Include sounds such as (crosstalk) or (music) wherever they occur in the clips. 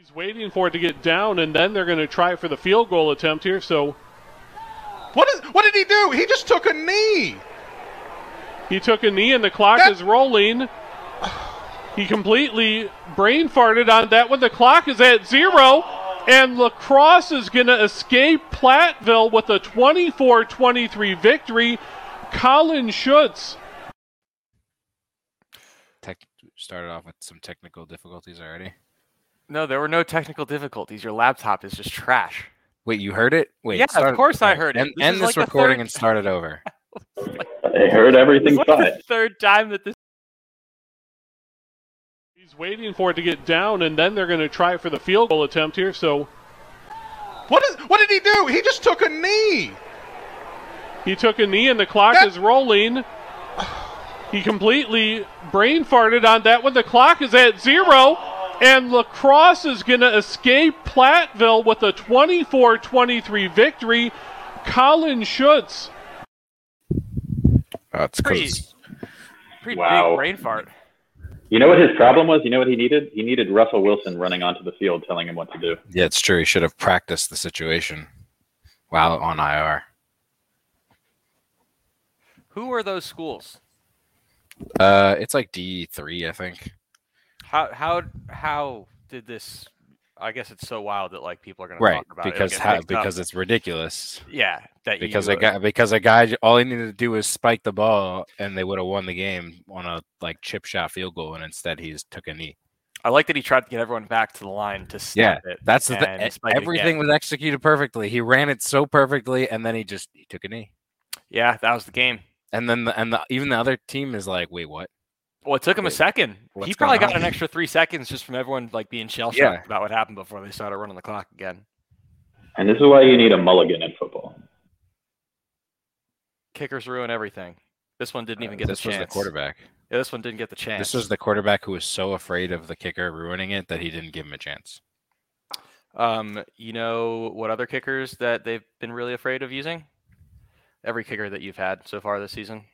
He's waiting for it to get down, and then they're going to try for the field goal attempt here. So What is? What did he do? He just took a knee. he took a knee, and the clock That- is rolling. He completely brain farted on that one. The clock is at zero, and La Crosse is going to escape Platteville with a 24 23 victory. Colin Schutz. Tech started off with some technical difficulties already. No, there were no technical difficulties. Your laptop is just trash. Wait, you heard it? Wait, Yeah, of course I okay, heard it. End, This end this like recording third- and start it over. (laughs) I heard everything It's like fine. the third time that this. He's waiting for it to get down, and then they're going to try for the field goal attempt here. So What is? What did he do? He just took a knee. he took a knee, and the clock That- is rolling. He completely brain farted on that one. The clock is at zero, and La Crosse is going to escape Platteville with a 24 23 victory. Colin Schutz. That's it's Pretty- Pretty Wow. big brain fart. You know what his problem was? You know what he needed? He needed Russell Wilson running onto the field telling him what to do. yeah, it's true. He should have practiced the situation while on IR. Who are those schools? Uh, it's like D three, I think. How how how did this? I guess it's so wild that like people are gonna Right, talk about because It'll how, up. because it's ridiculous. yeah, that Because you, a uh guy, because a guy, all he needed to do was spike the ball, and they would have won the game on a like chip shot field goal, and instead he's took a knee. I like that he tried to get everyone back to the line to Yeah, snap it. That's the thing. Everything was executed perfectly. He ran it so perfectly, and then he just he took a knee. Yeah, that was the game. And then the, and the, even the other team is like, wait, what? Well, it took him a Wait, second. He probably got on? an extra three seconds just from everyone like being shell shocked Yeah. about what happened before they started running the clock again. And this is why you need a mulligan in football. Kickers ruin everything. This one didn't even get Uh, this the was chance. the quarterback. Yeah, this one didn't get the chance. This was the quarterback who was so afraid of the kicker ruining it that he didn't give him a chance. Um, you know what other kickers that they've been really afraid of using? Every kicker that you've had so far this season,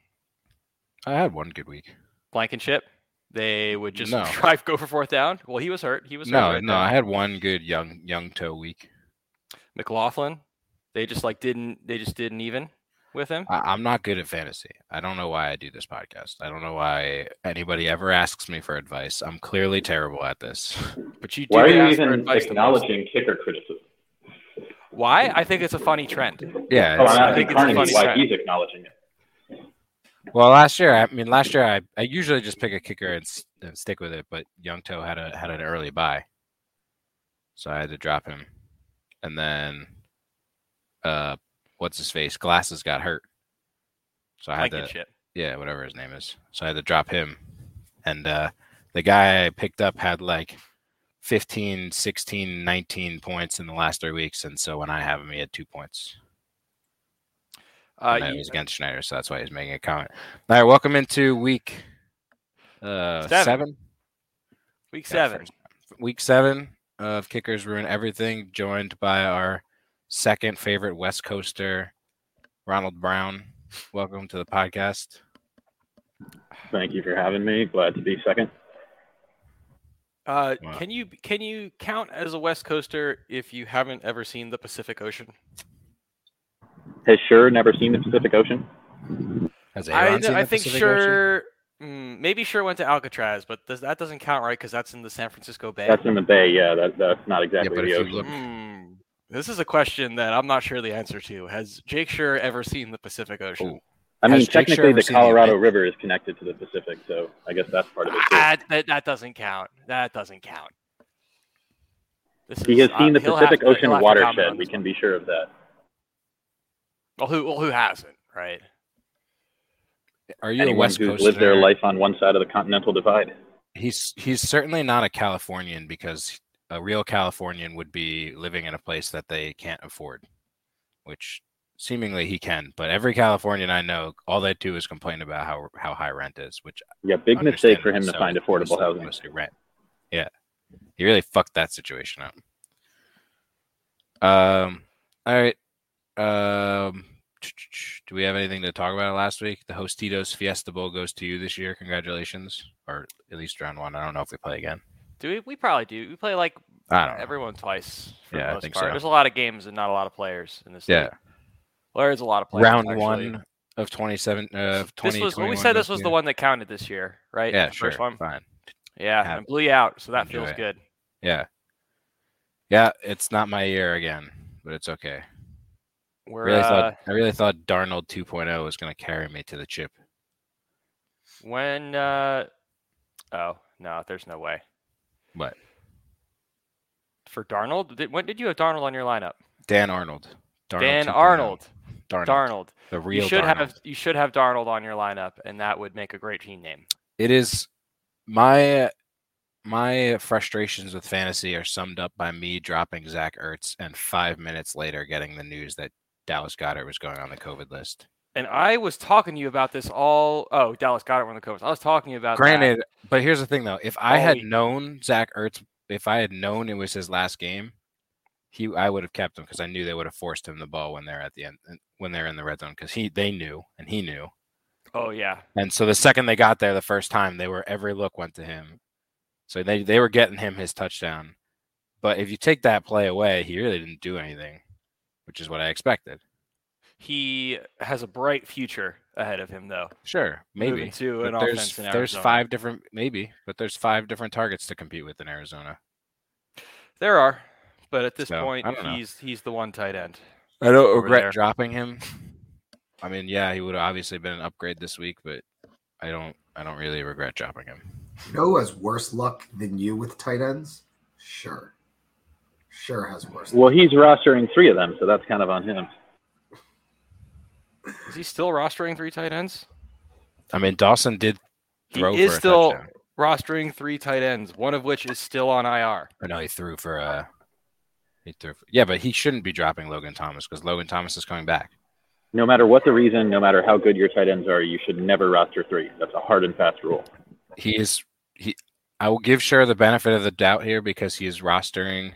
I had one good week. Blankenship. They would just No. try go for fourth down. Well, he was hurt. He was hurt No, right no, there. I had one good young Younghoe week. McLaughlin. They just like didn't. They just didn't even with him. I, I'm not good at fantasy. I don't know why I do this podcast. I don't know why anybody ever asks me for advice. I'm clearly terrible at this. (laughs) But you do Why are you ask for even advice the most. acknowledging kicker criticism? Why? I think it's a funny trend. Yeah. Oh, it's- I'm I asking think it's a funny why trend. he's acknowledging it. Well, last year, I mean, last year I, I usually just pick a kicker and, s- and stick with it, but Younghoe had a had an early buy, so I had to drop him, and then, uh, what's his face? Glasses got hurt, so I had to Blankenship. yeah, whatever his name is. So I had to drop him, and uh, the guy I picked up had like 15, 16, 19 points in the last three weeks, and so when I have him, he had two points. Uh, and that was against Schneider, so that's why he's making a comment. All right, welcome into week uh, Seven. seven. week Yeah, seven. first- Week seven of Kickers Ruin Everything, joined by our second favorite West Coaster, Ronald Brown. Welcome to the podcast. Thank you for having me. Glad to be second. Uh, Wow. can you can you count as a West Coaster if you haven't ever seen the Pacific Ocean? Has Sure never seen the Pacific Ocean? Has I, Aaron seen I think Pacific sure. Mm, maybe sure went to Alcatraz, but does, that doesn't count, right? Because that's in the San Francisco Bay. That's in the Bay. Yeah, that, that's not exactly but the ocean. look, Hmm. This is a question that I'm not sure the answer to. Has Jake Sure ever seen the Pacific Ocean? Ooh. I mean, Has Jake Sure technically, the seen the Colorado? River is connected to the Pacific, so I guess that's part of it too. Ah, that, that doesn't count. That doesn't count. This He has seen uh, the Pacific to- Ocean he'll have to comment watershed. We can be sure of that. Well, who well, who hasn't, right? are you a Anyone West who's Coaster? lived their life on one side of the continental divide. He's he's certainly not a Californian because a real Californian would be living in a place that they can't afford, which seemingly he can. But every Californian I know, all they do is complain about how how high rent is, which Yeah, big mistake for him to so, find affordable housing. rent. Yeah, he really fucked that situation up. Um. All right. Um. Do we have anything to talk about last week? The Tostitos Fiesta Bowl goes to you this year. Congratulations, or at least round one. I don't know if we play again. Do we? We probably do. We play like I don't know. Everyone twice. For Yeah, I the most think part. so. There's a lot of games and not a lot of players in this. Yeah. league. Well, there's a lot of players. Round actually. one of 27 uh, of This 20. was when we said this was the one that counted this year, right? Yeah, sure. First one. Fine. Yeah, Have and blew you out, so that feels it. good. Yeah. Yeah, it's not my year again, but it's okay. We're really uh, thought I really thought Darnold 2.0 was going to carry me to the chip. when. Uh, oh no, there's no way What? for Darnold. Did, when did you have Darnold on your lineup? Dan Arnold. Darnold Dan 2.0. Arnold. Darnold. Darnold. The real You should Darnold. have you should have Darnold on your lineup, and that would make a great team name. It is my my frustrations with fantasy are summed up by me dropping Zach Ertz and five minutes later getting the news that Dallas Goedert was going on the COVID list. And I was talking to you about this all. Oh, Dallas Goedert on the COVID. I was talking about. that. Granted, but here's the thing though: if I Oh, had he- known Zach Ertz, if I had known it was his last game, he I would have kept him because I knew they would have forced him the ball when they're at the end when they're in the red zone because he they knew and he knew. Oh yeah, And so the second they got there the first time, they were every look went to him. So they they were getting him his touchdown. But if you take that play away, he really didn't do anything, which is what I expected. he has a bright future ahead of him, though. Sure, maybe. to an there's offense in there's five different maybe, but there's five different targets to compete with in Arizona. There are, but at this So, point, I don't know. he's he's the one tight end. I don't regret there. dropping him. (laughs) I mean, yeah, he would have obviously been an upgrade this week, but I don't I don't really regret dropping him. You know who has worse luck than you with tight ends? Sure. Sure has worse Well, he's rostering three of them, so that's kind of on him. Is he still rostering three tight ends? I mean, Dawson did He throw is for a still touchdown. rostering three tight ends, one of which is still on IR. Or oh, no, he threw for a. he threw for, yeah, but he shouldn't be dropping Logan Thomas because Logan Thomas is coming back. No matter what the reason, no matter how good your tight ends are, you should never roster three. That's a hard and fast rule. He is he I will give Sure the benefit of the doubt here because he is rostering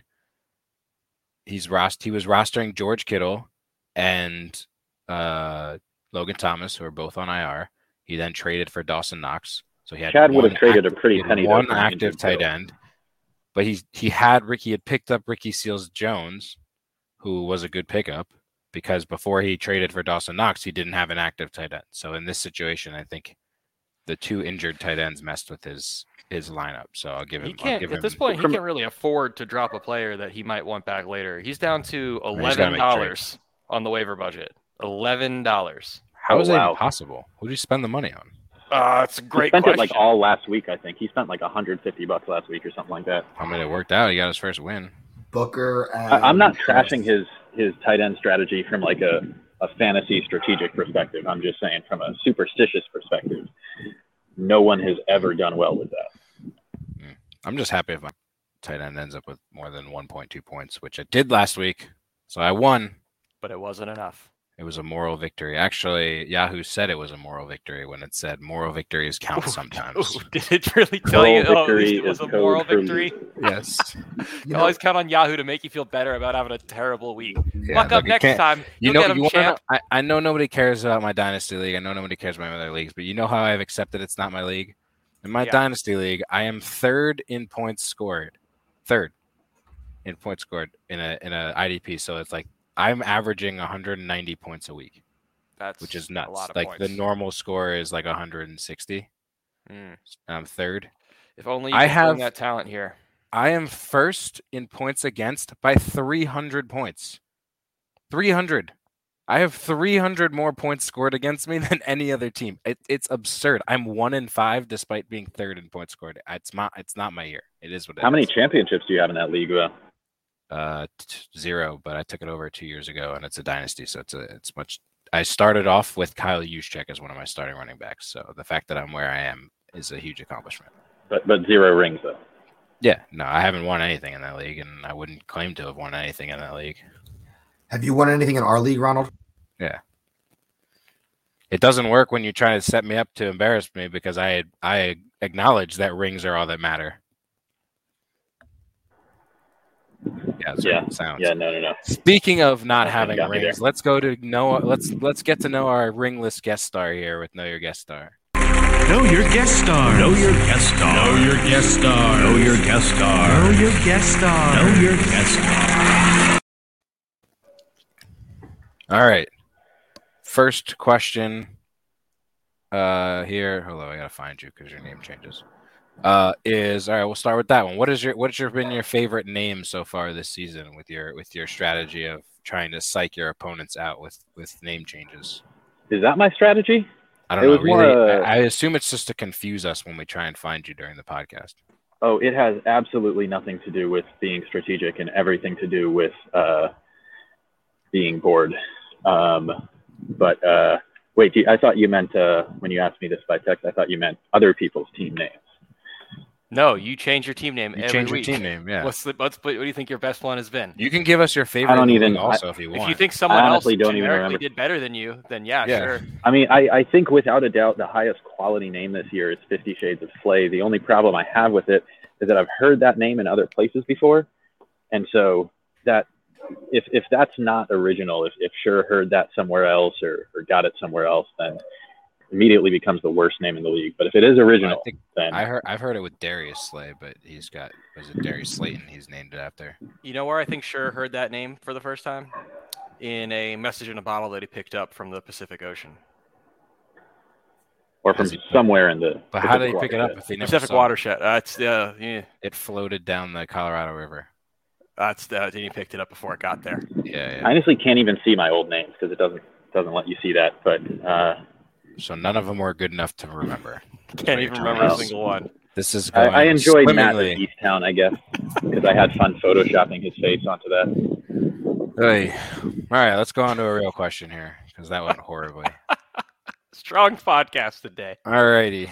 he's rost he was rostering George Kittle and uh Logan Thomas, who are both on IR. He then traded for Dawson Knox. So he had Chad would have one traded a active- pretty penny. one active tight end. But he he had Ricky had picked up Ricky Seals Jones, who was a good pickup because before he traded for Dawson Knox, he didn't have an active tight end. So in this situation, I think the two injured tight ends messed with his his lineup. So I'll give him. He I'll can't give at him, this point. He can't really afford to drop a player that he might want back later. He's down to eleven dollars on the waiver budget. Eleven dollars. How is Oh, that wow. even possible? Who did you spend the money on? Uh, it's a He great spent question. it like all last week, I think. He spent like 150 bucks last week or something like that. I mean, it worked out. He got his first win. Booker and I, I'm not trashing his his tight end strategy from like a, a fantasy strategic perspective. I'm just saying from a superstitious perspective, no one has ever done well with that. I'm just happy if my tight end ends up with more than 1.2 points, which I did last week. So I won. but it wasn't enough. It was a moral victory. Actually, Yahoo said it was a moral victory when it said moral victories count (laughs) sometimes. ooh, did it really tell you? Moral Oh, at least it was a moral victory. (laughs) yes. (laughs) You You always count on Yahoo to make you feel better about having a terrible week. Yeah, Fuck up look, you next time. You You'll know, get 'em, you want to know, champ. I, I know nobody cares about my dynasty league. I know nobody cares about my other leagues, but you know how I've accepted it's not my league. In my Yeah. dynasty league, I am third in points scored, third in points scored in a in a IDP. So it's like I'm averaging 190 points a week, That's which is A nuts. lot of Like points. the normal score is like 160, Mm. and I'm third. If only you I have- that talent here. I am first in points against by 300 points. 300. I have 300 more points scored against me (laughs) than any other team. It, it's absurd. I'm one in five despite being third in points scored. It's not. It's not my year. It is what it How many championships do you have in that league? Though? Uh, t- zero. But I took it over two years ago, and it's a dynasty, so it's a. It's much. I started off with Kyle Juszczyk as one of my starting running backs. So the fact that I'm where I am is a huge accomplishment. But but zero rings though. Yeah. No, I haven't won anything in that league, and I wouldn't claim to have won anything in that league. Have you won anything in our league, Ronald? Yeah. It doesn't work when you try to set me up to embarrass me because I I acknowledge that rings are all that matter. Yeah, Yeah, sounds. Yeah, no, no, no. Speaking of not Okay, having rings, let's go to Noah. Let's let's get to know our ringless guest star here with Know Your Guest Star. Know your guest star. Know your guest star. Know your guest star. Know your guest star. Know your guest star. Know your guest star. All right. First question. Uh, here. Hello, I gotta find you because your name changes. Uh, is all right. We'll start with that one. What is your what's your been your favorite name so far this season with your with your strategy of trying to psych your opponents out with with name changes? Is that my strategy? I don't It know. was more, Really, uh, I I assume it's just to confuse us when we try and find you during the podcast. Oh, it has absolutely nothing to do with being strategic and everything to do with uh, being bored. Um, but uh, wait, do you- I thought you meant uh, when you asked me this by text, I thought you meant other people's team names. No, you change your team name You every change your team name, yeah. What's the what's what do you think your best one has been? You can give us your favorite. I don't even- also if you want. If you think someone else honestly don't even generically remember. did better than you, then yeah, Yeah. sure. I mean, I, I think without a doubt the highest quality name this year is Fifty Shades of Slay. The only problem I have with it is that I've heard that name in other places before, and so that if if that's not original, if if Sure heard that somewhere else or, or got it somewhere else, then immediately becomes the worst name in the league. But if it is original, I think then I heard I've heard it with Darius Slay, but he's got was it Darius Slayton? He's named it after. You know where I think Sure heard that name for the first time? In a message in a bottle that he picked up from the Pacific Ocean. or from somewhere in the But how did he Pacific pick it up watershed. if he never Pacific saw it? watershed. That's uh, yeah. It floated down the Colorado River. That's uh, he picked it up before it got there. Yeah, yeah. I honestly can't even see my old names because it doesn't doesn't let you see that. But uh, So none of them were good enough to remember. (laughs) Can't even remember a single one. This is I, going I enjoyed Matt swimmingly. of Easttown, I guess, because I had fun photoshopping his face onto that. Hey. All right, let's go on to a real question here because that went horribly. (laughs) Strong podcast today. All righty.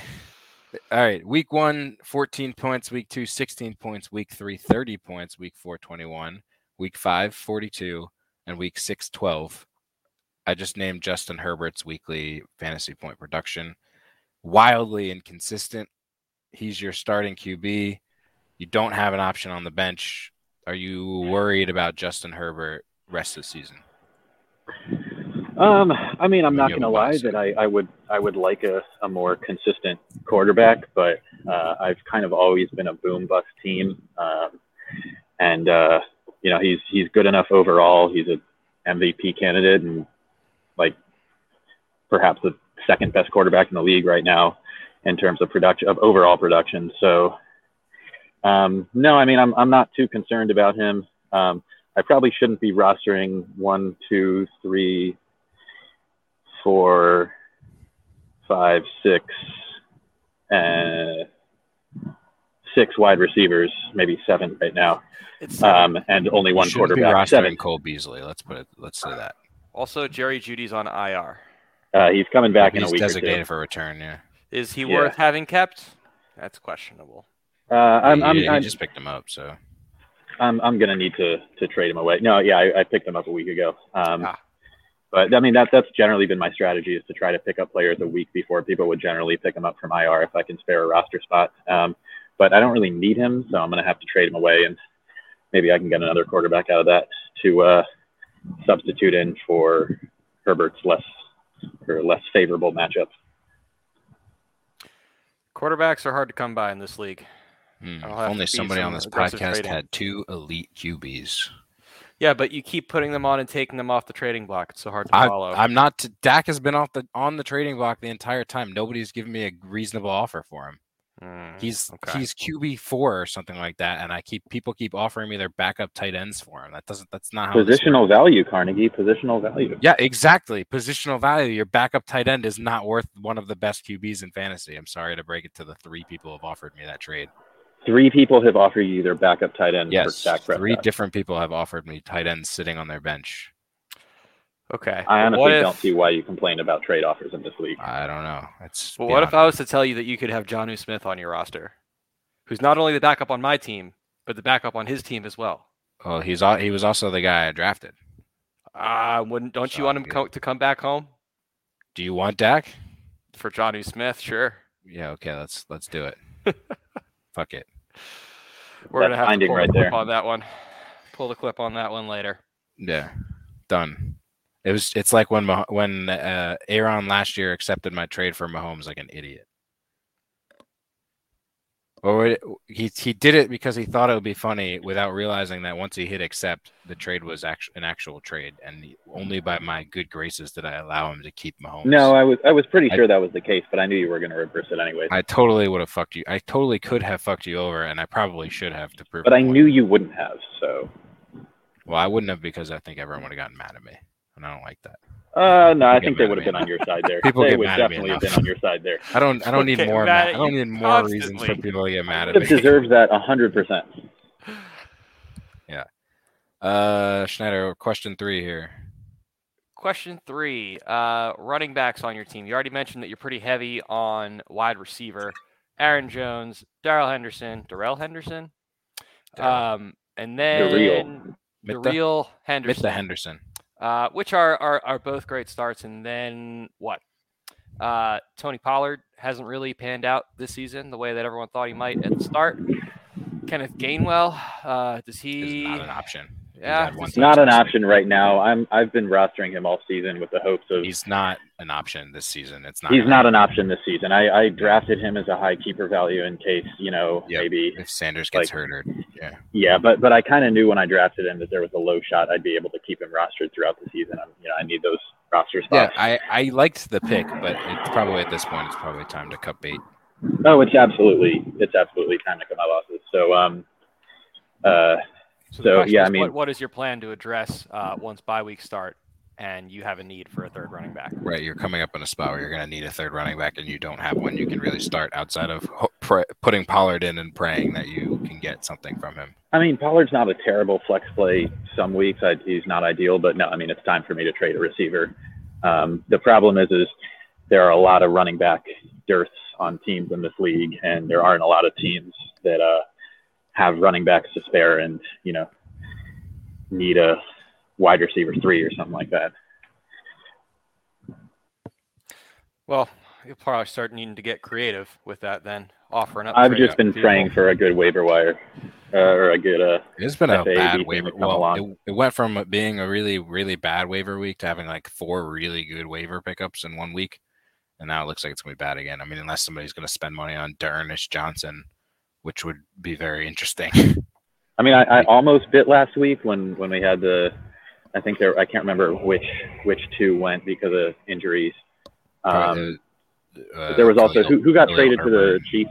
All right. Week one, 14 points. Week two, 16 points. Week three, 30 points. Week four, 21. Week five, 42. And week six, 12. I just named Justin Herbert's weekly fantasy point production. Wildly inconsistent. He's your starting QB. You don't have an option on the bench. Are you worried about Justin Herbert rest of the season? Um, I mean, I'm not going to lie that I, I would I would like a, a more consistent quarterback, but uh, I've kind of always been a boom bust team, um, and uh, you know he's he's good enough overall. He's a MVP candidate and like perhaps the second best quarterback in the league right now in terms of production of overall production. So um, no, I mean I'm I'm not too concerned about him. Um, I probably shouldn't be rostering one, two, three, four, five, six, uh, six wide receivers, maybe seven right now, It's um, and only one You be quarterback. Seven. Cole Beasley. Let's put it. Let's say that. also Jerry Jeudy's on IR. Uh, he's coming back in a He's week or designated two. for return. Yeah. Is he Yeah. worth having kept? That's questionable. Uh, I'm, I'm, he, he I'm, just picked him up. So I'm, I'm gonna need to, to trade him away. No, yeah, I, I picked him up a week ago. Um, Ah. But I mean, that, that's generally been my strategy is to try to pick up players a week before people would generally pick them up from IR if I can spare a roster spot. Um, but I don't really need him, so I'm going to have to trade him away, and maybe I can get another quarterback out of that to uh, substitute in for Herbert's less or less favorable matchup. Quarterbacks are hard to come by in this league. hmm, if only be somebody on this podcast trading. had two elite QBs. Yeah, but you keep putting them on and taking them off the trading block. It's so hard to I, follow. I'm not. T- Dak has been off the on the trading block the entire time. Nobody's given me a reasonable offer for him. Mm, He's okay. he's QB four or something like that, and I keep people keep offering me their backup tight ends for him. That doesn't. That's not how. Positional value, Carnegie. Positional value. Yeah, exactly. Positional value. Your backup tight end is not worth one of the best QBs in fantasy. I'm sorry to break it to the three people who have offered me that trade. Three people have offered you their backup tight end for Yes, Dak three Prescott. different people have offered me tight ends sitting on their bench. okay. I honestly what don't see why you complain about trade offers in this league. I don't know. It's But what if beyond I was to tell you that you could have Jonnu Smith on your roster, who's not only the backup on my team, but the backup on his team as well? Well, he's he was also the guy I drafted. Ah, wouldn't don't you want him co- to come back home Do you want Dak? for Jonnu Smith? Sure. Yeah, okay, let's let's do it. (laughs) Fuck it. We're That's gonna have to pull right the clip there. on that one. Pull the clip on that one later. Yeah, done. It was. It's like when Mah- when uh, Aaron last year accepted my trade for Mahomes like an idiot. Or it- he he did it because he thought it would be funny without realizing that once he hit accept, the trade was actu- an actual trade, and he- only by my good graces did I allow him to keep Mahomes. No, I was I was pretty I- sure that was the case, but I knew you were going to reverse it anyway. I totally would have fucked you. I totally could have fucked you over, and I probably should have to prove. But I point. knew you wouldn't have. So, Well, I wouldn't have because I think everyone would have gotten mad at me, and I don't like that. Uh, no, I think they would have been on your side there. (laughs) People they get would mad at me definitely have been on your side there. I don't. I don't need more. Ma- I don't need more reasons for people to get mad at It me. deserves that hundred percent. (laughs) Yeah. Uh, Schneider, question three here. Question three: uh, Running backs on your team. You already mentioned that you're pretty heavy on wide receiver. Aaron Jones, Darrell Henderson, Darrell Henderson, Darrell. um, and then Darrell. Mitta? Darrell Henderson. Uh, which are, are are both great starts. And then what? Uh, Tony Pollard hasn't really panned out this season the way that everyone thought he might at the start. Kenneth Gainwell, uh, does he? not an option. He's Yeah, had one he's Not an option right now. I'm I've been rostering him all season with the hopes of He's not an option this season. It's not. he's gonna not an option this season. I, I drafted him as a high keeper value in case you know Yep. maybe If Sanders gets like- hurt, or yeah, yeah, but but I kind of knew when I drafted him that there was a low shot I'd be able to keep him rostered throughout the season. I'm, you know I need those roster spots. yeah. I I liked the pick, but it's probably at this point it's probably time to cut bait. Oh, it's absolutely it's absolutely time to cut my losses. So um uh So, So, question yeah, is, I mean- what, what is your plan to address uh, once bye weeks start and you have a need for a third running back? Right, you're coming up in a spot where you're going to need a third running back, and you don't have one you can really start outside of ho- pr- putting Pollard in and praying that you can get something from him. I mean Pollard's not a terrible flex play some weeks. I, he's not ideal, but no, I mean it's time for me to trade a receiver. Um, the problem is is there are a lot of running back dearths on teams in this league, and there aren't a lot of teams that uh, have running backs to spare, and you know need a wide receiver three or something like that. Well, you'll probably start needing to get creative with that then, offering up. I've just been people. praying for a good waiver wire uh, or a good uh, It's been a FAAB bad waiver. Well, it, it went from being a really, really bad waiver week to having like four really good waiver pickups in one week, and now it looks like it's gonna be bad again. I mean, unless somebody's gonna spend money on Dernish Johnson, which would be very interesting. (laughs) I mean, I, I almost bit last week when when we had the. I think there. I can't remember which which two went because of injuries. Um, Uh, there was also who, who got traded to the Chiefs.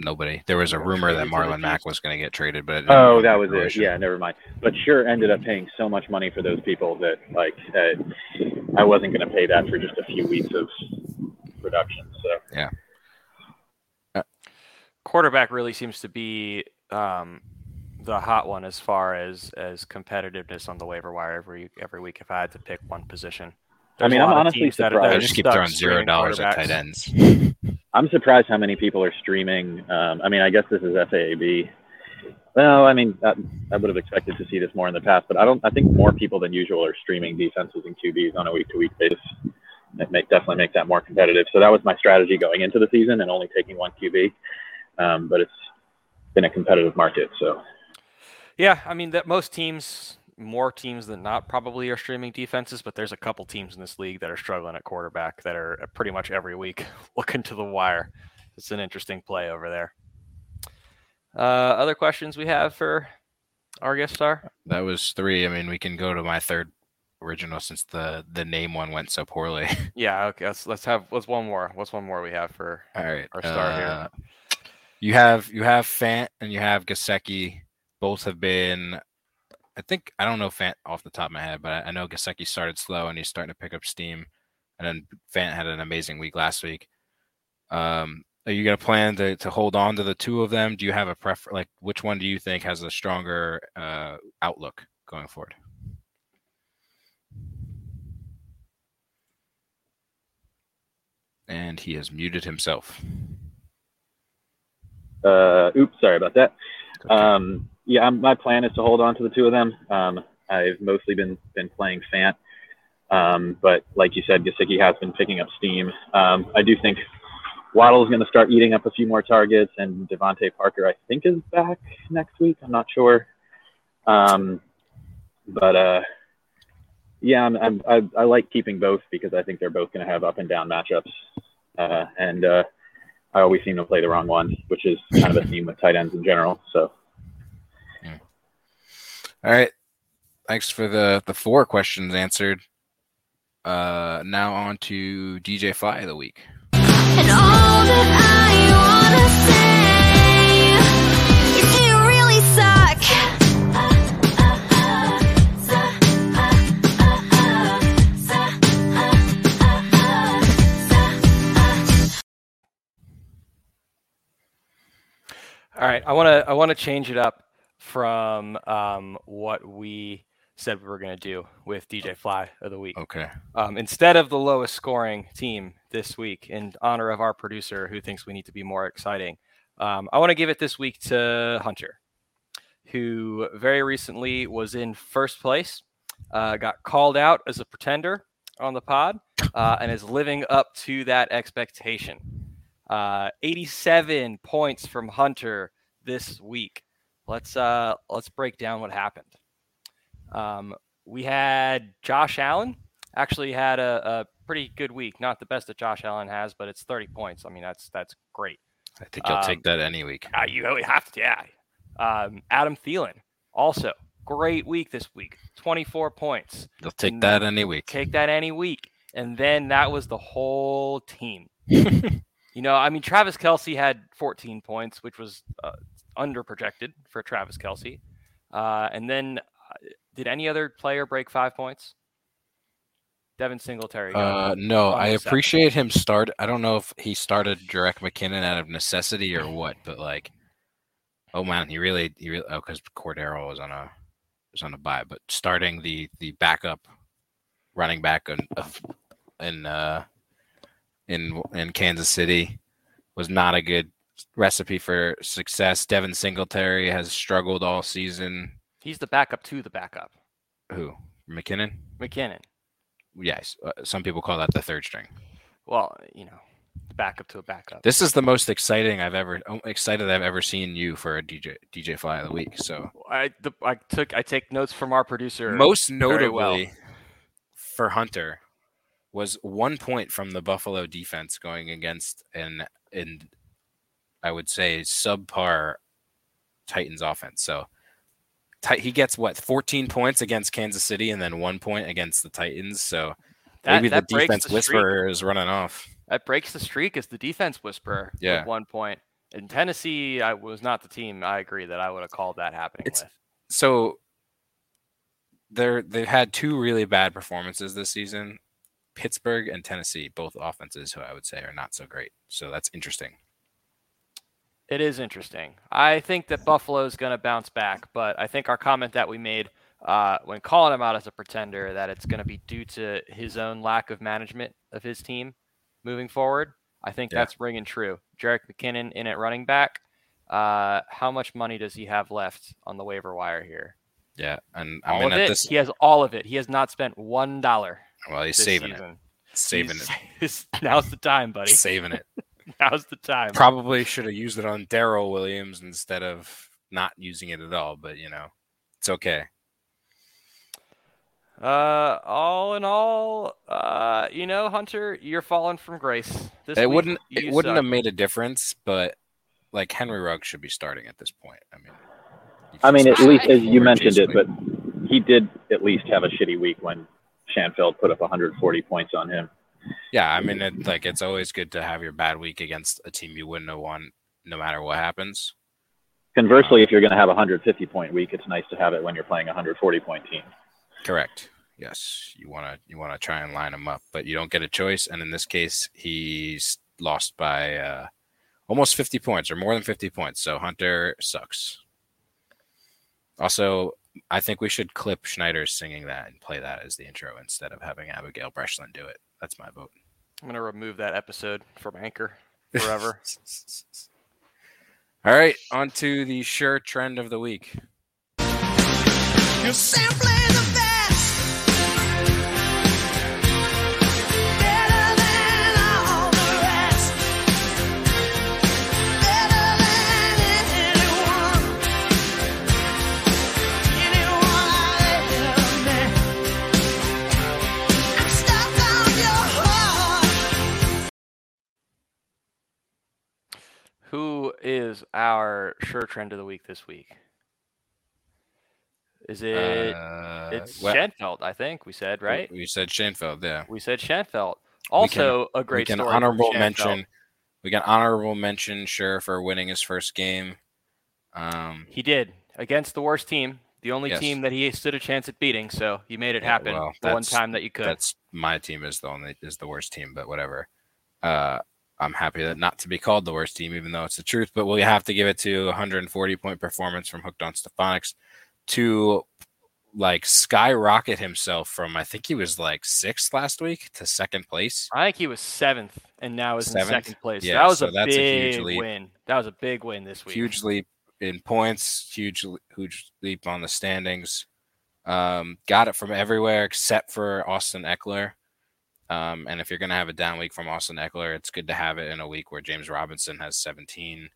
Nobody. There was a rumor that traded to the Marlon Mack was going to get traded, but Oh, that was it. Yeah, never mind. But sure, ended up paying so much money for those people that like uh, I wasn't going to pay that for just a few weeks of production. So quarterback really seems to be um, the hot one as far as as competitiveness on the waiver wire every every week. If I had to pick one position, I mean, I'm honestly teams that are- that surprised. I just keep throwing zero dollars at tight ends. (laughs) I'm surprised how many people are streaming. Um, I mean, I guess this is FAAB. Well, I mean, I, I would have expected to see this more in the past, but I don't. I think more people than usual are streaming defenses and QBs on a week-to-week basis. It make, definitely make that more competitive. So that was my strategy going into the season and only taking one QB. Um, but it's been a competitive market, so Yeah, I mean that most teams, more teams than not, probably are streaming defenses. But there's a couple teams in this league that are struggling at quarterback that are uh, pretty much every week (laughs) looking to the wire. It's an interesting play over there. Uh, other questions we have for our guest star? That was three. I mean, we can go to my third original since the the name one went so poorly. (laughs) Yeah, okay. Let's let's have what's one more. What's one more we have for? All right, Our star here. You have you have Fant and you have Gesicki. Both have been. I think I don't know Fant off the top of my head, but I, know Gesicki started slow and he's starting to pick up steam. And then Fant had an amazing week last week. Um, are you going to plan to, to hold on to the two of them? Do you have a prefer? Like, which one do you think has a stronger uh, outlook going forward? And he has muted himself. Uh, oops, sorry about that. Um, yeah, I'm- my plan is to hold on to the two of them. Um, I've mostly been been playing Fant, um, but like you said, Gesicki has been picking up steam. Um, I do think Waddle is going to start eating up a few more targets, and DeVante Parker, I think, is back next week. I'm not sure, um, but uh, yeah, I'm, I'm, I, I like keeping both because I think they're both going to have up and down matchups, uh, and uh, I always seem to play the wrong one, which is kind of a theme with tight ends in general. So All right. Thanks for the the four questions answered. Uh, now on to DJ Fly of the week. Right, I want to I want to change it up from um, what we said we were going to do with DJ Fly of the week. Okay. Um, instead of the lowest scoring team this week, in honor of our producer who thinks we need to be more exciting, um, I want to give it this week to Hunter, who very recently was in first place, uh, got called out as a pretender on the pod, uh, and is living up to that expectation. Uh, 87 points from Hunter this week. Let's uh, let's break down what happened. Um, we had Josh Allen actually had a, a pretty good week. Not the best that Josh Allen has, but it's 30 points. I mean, that's that's great. I think you'll Um, take that any week. Uh, you have to, yeah. Um, Adam Thielen also great week this week. 24 points. You'll take and that any week. Take that any week. And then that was the whole team. (laughs) you know, I mean, Travis Kelce had 14 points, which was uh, under projected for Travis Kelce. Uh, and then, uh, did any other player break five points? Devin Singletary. Uh, no, I appreciate him start. I don't know if he started Jerick McKinnon out of necessity or (laughs) what, but like, oh man, he really, he really, oh, because Cordero was on a was on a buy, but starting the the backup running back in in uh in in Kansas City was not a good recipe for success. Devin Singletary has struggled all season. He's the backup to the backup. Who McKinnon? McKinnon. Yes, uh, some people call that the third string. Well, you know, the backup to a backup. This is the most exciting I've ever oh, excited I've ever seen you for a DJ DJ Fly of the week. So I the, I took I take notes from our producer. most notably well. for Hunter was one point from the Buffalo defense going against an in I would say subpar Titans offense. So he gets what 14 points against Kansas City and then one point against the Titans. So That- maybe that the defense the whisperer is running off. That breaks the streak as the defense whisperer Yeah. with one point. In Tennessee, I was not the team. I agree that I would have called that happening It's- with. so they're they've had two really bad performances this season. Pittsburgh and Tennessee, both offenses who I would say are not so great. So that's interesting. It is interesting. I think that Buffalo is going to bounce back, but I think our comment that we made uh, when calling him out as a pretender that it's going to be due to his own lack of management of his team moving forward. I think Yeah. that's ringing true. Jerick McKinnon in at running back. Uh, how much money does he have left on the waiver wire here? Yeah, and all I mean of at it. this He has all of it. He has not spent one dollar. well, he's saving season. it, saving (laughs) He's- Now's the time, buddy. saving it. (laughs) Now's the time. Probably should have used it on Darrel Williams instead of not using it at all. But you know, it's okay. Uh, all in all, uh, you know, Hunter, you're falling from grace. This it week, wouldn't you it wouldn't suck. have made a difference, but like Henry Ruggs should be starting at this point. I mean, I mean, at least as you mentioned Chase it, but he did at least have a shitty week when Shanfeld put up 140 points on him. Yeah, I mean, it, like it's always good to have your bad week against a team you wouldn't have won, no matter what happens. Conversely, if you're going to have a 150 point week, it's nice to have it when you're playing a 140 point team. Correct. Yes, you want to you want to try and line him up, but you don't get a choice. And in this case, he's lost by uh, almost 50 points or more than 50 points. So Hunter sucks. Also, I think we should clip Schneider singing that and play that as the intro instead of having Abigail Breslin do it. That's my vote. I'm gonna remove that episode from Anchor (laughs) forever. All right, on to the sure trend of the week. Our sure trend of the week this week? Is it? Uh, it's well, I think we said right. We said Schenfeld, yeah. We said Schenfeld. We can- Also, a great we can honorable mention. We can honorable mention sure for winning his first game. Um, He did against the worst team, the only Yes. team that he stood a chance at beating. So you made it Yeah, happen well, the one time that you could. that's my team is the only is the worst team, but whatever. Uh, I'm happy that not to be called the worst team, even though it's the truth. But we have to give it to 140 point performance from Hooked on Stephonics to like skyrocket himself from I think he was like sixth last week to second place. I think he was seventh, and now is in second place. Yeah, that was so a that's a huge big leap. win. That was a big win this week. Huge leap in points, huge huge leap on the standings. Um, got it from everywhere except for Austin Ekeler. Um, and if you're going to have a down week from Austin Ekeler, it's good to have it in a week where James Robinson has 17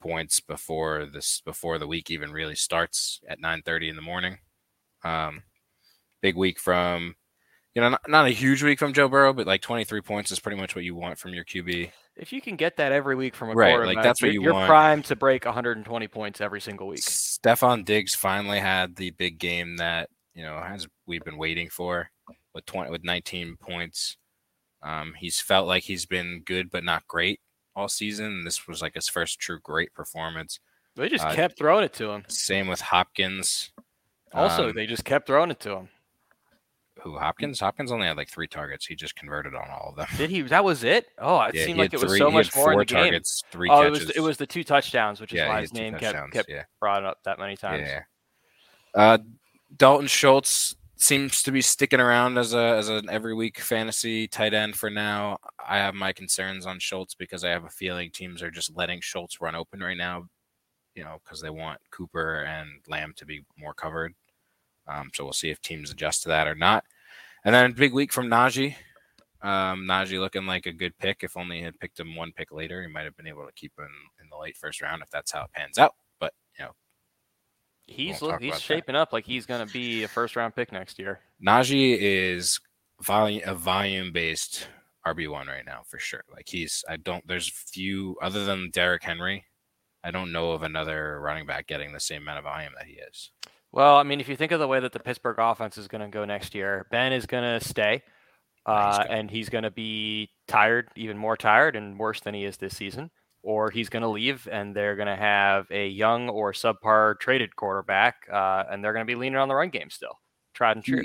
points before this before the week even really starts at 9:30 in the morning. Um, big week from you know not, not a huge week from Joe Burrow, but like 23 points is pretty much what you want from your QB. If you can get that every week from a Right, like, that's what you're, you you're want. primed to break 120 points every single week. Stefon Diggs finally had the big game that you know has we've been waiting for with 20 with 19 points. Um, he's felt like he's been good but not great all season. and This was like his first true great performance. They just Uh, kept throwing it to him. Same with Hopkins. Also, Um, they just kept throwing it to him. who Hopkins? Hopkins only had like three targets. He just converted on all of them. Did he? That was it? Oh, it Yeah, seemed like it was three- so much more four the game. targets, three oh, it was catches. it was the two touchdowns, which is Yeah, why his name kept kept yeah. brought up that many times. Yeah. Uh, Dalton Schultz seems to be sticking around as a as an every week fantasy tight end for now. I have my concerns on Schultz because I have a feeling teams are just letting Schultz run open right now, you know, because they want Cooper and Lamb to be more covered. Um, so we'll see if teams adjust to that or not. And then big week from Najee. Um, Najee looking like a good pick. If only he had picked him one pick later, he might have been able to keep him in the late first round if that's how it pans out. But you know, He's look, he's about that. shaping up like he's going to be a first round pick next year. Najee is volume a volume based RB one right now for sure. Like he's I don't there's few other than Derrick Henry. I don't know of another running back getting the same amount of volume that he is. Well, I mean, if you think of the way that the Pittsburgh offense is going to go next year, Ben is going to stay, he's uh, and he's going to be tired, even more tired and worse than he is this season. Or he's going to leave, and they're going to have a young or subpar traded quarterback, uh, and they're going to be leaning on the run game still, tried and true.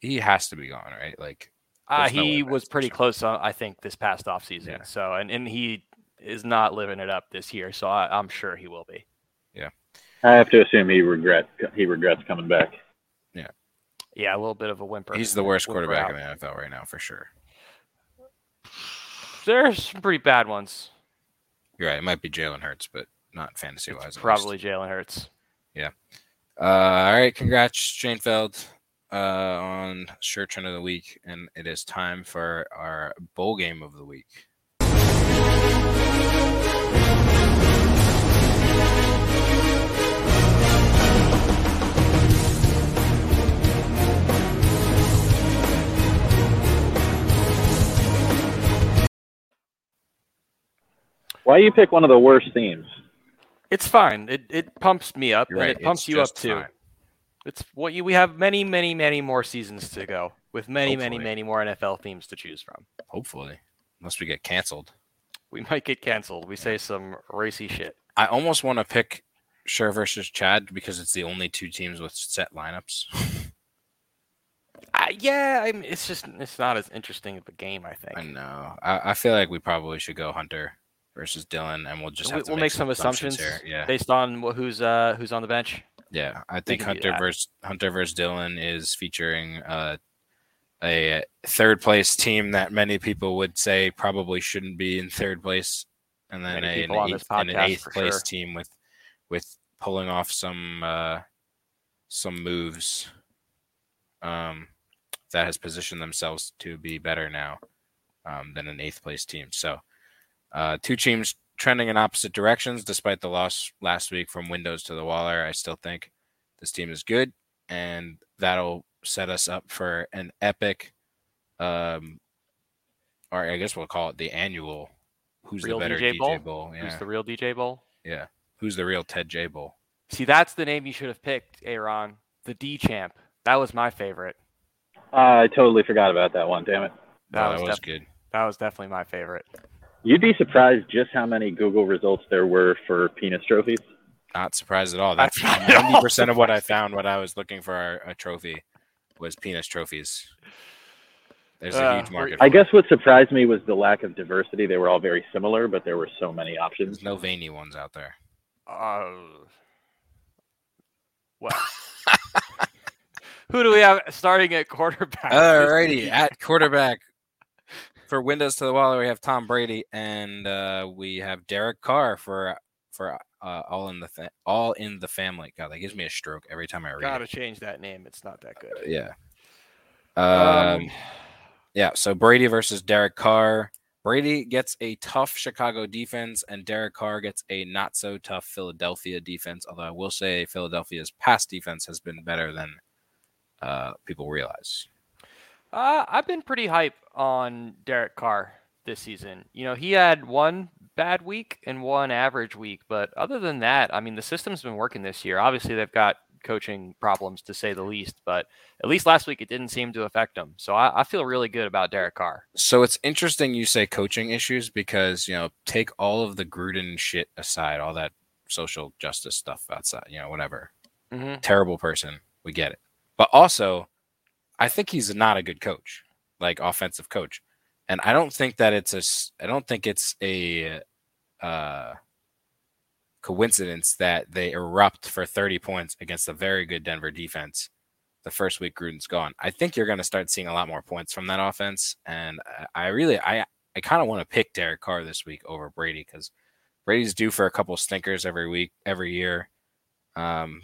He, he has to be gone, right? Like Uh, there's no he was pretty close, uh, I think, this past offseason. Yeah. So, and, and he is not living it up this year. So I, I'm sure he will be. Yeah, I have to assume he regrets he regrets coming back. Yeah, yeah, a little bit of a whimper. he's the worst quarterback out. in the NFL right now for sure. There's some pretty bad ones. You're right. It might be Jalen Hurts, but not fantasy wise. Probably Jalen Hurts. Uh, all right, congrats, Shane Feld, uh, on shirt trend of the week, and it is time for our bowl game of the week. Why you pick one of the worst themes? It's fine. It it pumps me up You're and right. it pumps it's you up too. fine. It's what you, we have many, many, many more seasons to go with many, many, Hopefully. many more NFL themes to choose from. Hopefully, unless we get canceled. We might get canceled. We say some racy shit. I almost want to pick Sure versus Chad because it's the only two teams with set lineups. (laughs) Uh, yeah, I mean, it's just it's not as interesting of a game. I think I know. I, I feel like we probably should go Hunter versus Dylan, and we'll just have we, to will make, make some assumptions, here. Yeah, based on who's uh who's on the bench. yeah. I think Hunter versus Hunter versus Dylan is featuring uh, a third place team that many people would say probably shouldn't be in third place, and then a, an people on this eighth, and an eighth place sure. team with with pulling off some uh, some moves. Um, that has positioned themselves to be better now um, than an eighth place team. So, uh, two teams trending in opposite directions despite the loss last week from Windows to the Waller. I still think this team is good, and that'll set us up for an epic, um, or I guess we'll call it the annual. Who's Real the better DJ DJ, Bowl? Bowl? Yeah, Who's the real DJ Bowl? Yeah. Who's the real Ted J Bull? See, that's the name you should have picked, Aaron. The D champ. That was my favorite. Uh, I totally forgot about that one. Damn it. That Oh, was, that was def- good. that was definitely my favorite. You'd be surprised just how many Google results there were for penis trophies. Not surprised at all. (laughs) That's That's not at all ninety percent of what I found when I was looking for a, a trophy was penis trophies. There's a Uh, huge market. I for it. guess what surprised me was the lack of diversity. They were all very similar, but there were so many options. there's no veiny ones out there. Uh, well, (laughs) who do we have starting at quarterback? this Alrighty, at quarterback for Windows to the Wall, we have Tom Brady, and uh, we have Derek Carr for for uh, all in the fa- all in the family. God, that gives me a stroke every time I read Gotta it. change that name. It's not that good. Yeah. Um, Um, yeah. So Brady versus Derek Carr. Brady gets a tough Chicago defense, and Derek Carr gets a not so tough Philadelphia defense. Although I will say Philadelphia's pass defense has been better than uh, people realize. Uh, I've been pretty hype on Derek Carr this season. You know, he had one bad week and one average week, but other than that, I mean, the system's been working this year. Obviously, they've got coaching problems to say the least, but at least last week it didn't seem to affect them. So I, I feel really good about Derek Carr. So it's interesting you say coaching issues because you know take all of the Gruden shit aside, all that social justice stuff outside, you know, whatever. Mm-hmm. Terrible person, we get it. But also, I think he's not a good coach, like offensive coach, and I don't think that it's a I don't think it's a uh, coincidence that they erupt for 30 points against a very good Denver defense the first week Gruden's gone. I think you're going to start seeing a lot more points from that offense, and I- really, I, I kind of want to pick Derek Carr this week over Brady because Brady's due for a couple stinkers every week, every year. Um,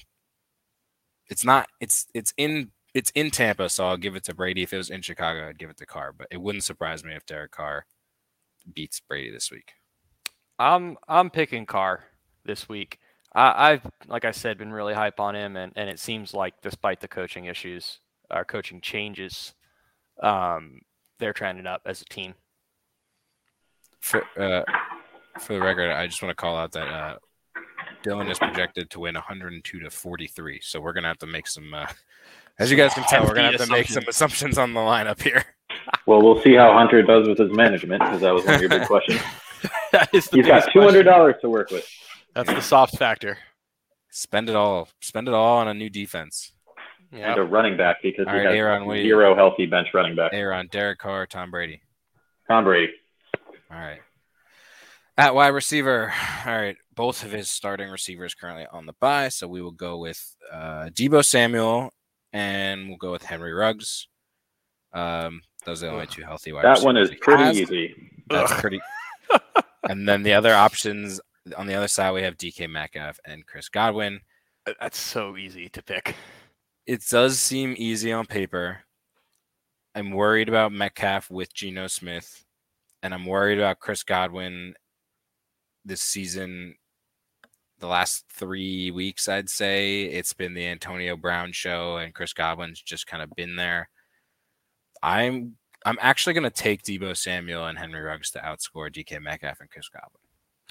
it's not, it's, it's in, it's in Tampa, so I'll give it to Brady. If it was in Chicago, I'd give it to Carr, but it wouldn't surprise me if Derek Carr beats Brady this week. I'm I'm picking Carr this week. I, I've like I said been really hype on him, and, and it seems like despite the coaching issues, our coaching changes, um, they're trending up as a team. For, uh, for the record, I just want to call out that uh, Dylan is projected to win 102 to 43. So we're gonna have to make some. Uh, as you guys can tell, we're gonna have to make some assumptions on the lineup here. (laughs) Well, we'll see how Hunter does with his management because that was one of your big questions. (laughs) that is the He's got biggest two hundred dollars to work with. That's the soft factor. Spend it all. Spend it all on a new defense. And a running back because All he right, has Aaron, what do you- zero healthy bench running back. Aaron, Derek Carr, Tom Brady. Tom Brady. All right. At wide receiver, all right. Both of his starting receivers currently on the bye, so we will go with uh, Deebo Samuel and we'll go with Henry Ruggs. Um, those are the only two healthy wide That one is pretty has. easy. That's pretty. (laughs) and then the other options on the other side, we have DK Metcalf and Chris Godwin. That's so easy to pick. It does seem easy on paper. I'm worried about Metcalf with Geno Smith, and I'm worried about Chris Godwin this season. The last three weeks, I'd say it's been the Antonio Brown show, and Chris Godwin's just kind of been there. I'm I'm actually going to take Deebo Samuel and Henry Ruggs to outscore DK Metcalf and Chris Godwin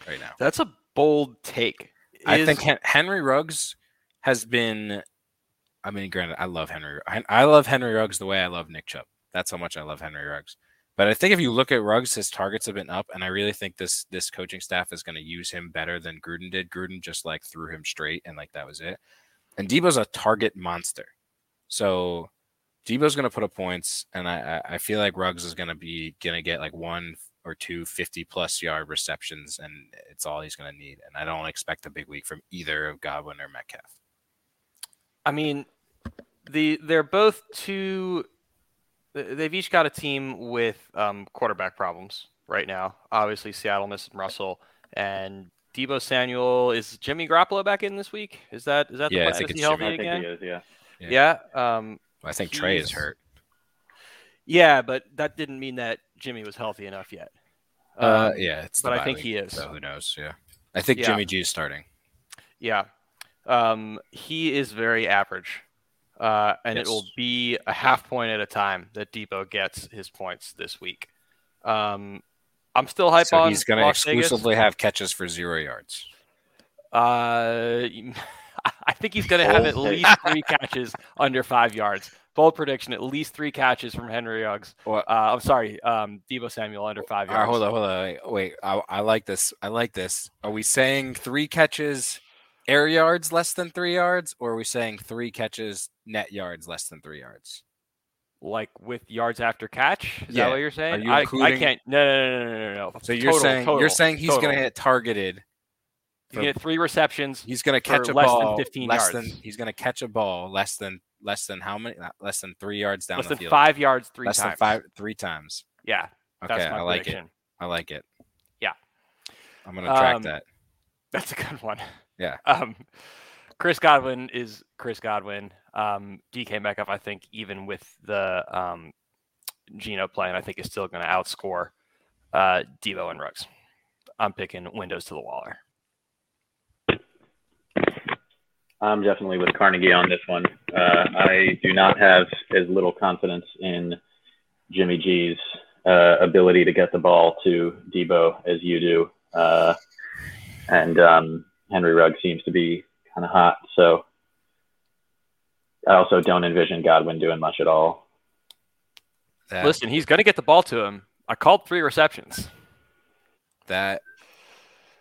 right now. That's a bold take. I think Hen- Henry Ruggs has been. I mean, granted, I love Henry. I, I love Henry Ruggs the way I love Nick Chubb. That's how much I love Henry Ruggs. But I think if you look at Ruggs, his targets have been up, and I really think this this coaching staff is going to use him better than Gruden did. Gruden just like threw him straight, and like that was it. And Deebo's a target monster, so Deebo's going to put up points, and I I feel like Ruggs is going to be going to get like one or two 50 plus yard receptions, and it's all he's going to need. And I don't expect a big week from either of Godwin or Metcalf. I mean, the they're both two. Th- They've each got a team with um, quarterback problems right now. Obviously, Seattle missing Russell and Deebo Samuel. Is Jimmy Garoppolo back in this week? Is that is that Yeah, I the plan? think is it's he healthy Jimmy. I think again? he is. Yeah. Yeah. Um, I think Trey is hurt. yeah, but that didn't mean that Jimmy was healthy enough yet. Uh, Um, yeah, it's. the but I think week, he is. So who knows? Yeah, I think Yeah. Jimmy G is starting. Yeah. Um, he is very average. Uh, and it will be a half point at a time that Deebo gets his points this week. Um, I'm still hype So on he's going to Las Vegas. exclusively have catches for zero yards. Uh, (laughs) I think he's going to have at least three catches under five yards. Bold prediction: at least three catches from Henry Ruggs. Uh, I'm sorry, um, Deebo Samuel under five All right, yards. hold on, hold on. Wait, wait I, I like this. I like this. Are we saying three catches, air yards less than three yards, or are we saying three catches, net yards less than three yards? Like with yards after catch? Is Yeah. that what you're saying? you I, I can't. No, no, no, no, no, no. So you're Total, saying total, you're saying he's going to get targeted. He's gonna get three receptions. He's going to catch a less than ball 15 less yards. than he's going to catch a ball less than less than how many? Less than three yards down less the than five yards three less times. than five three times. Yeah, Okay, that's my I like prediction. it. I like it. Yeah. I'm going to track Um, that. That's a good one. Yeah. Um, Chris Godwin is Chris Godwin. Um, DK Metcalf, I think, even with the um, Geno playing, I think is still going to outscore uh, Deebo and Ruggs. I'm picking Windows to the Waller. I'm definitely with Carnegie on this one. Uh, I do not have as little confidence in Jimmy G's uh, ability to get the ball to Deebo as you do. Uh, and um, Henry Rugg seems to be kind of hot. So I also don't envision Godwin doing much at all. That, Listen, he's going to get the ball to him. I called three receptions. that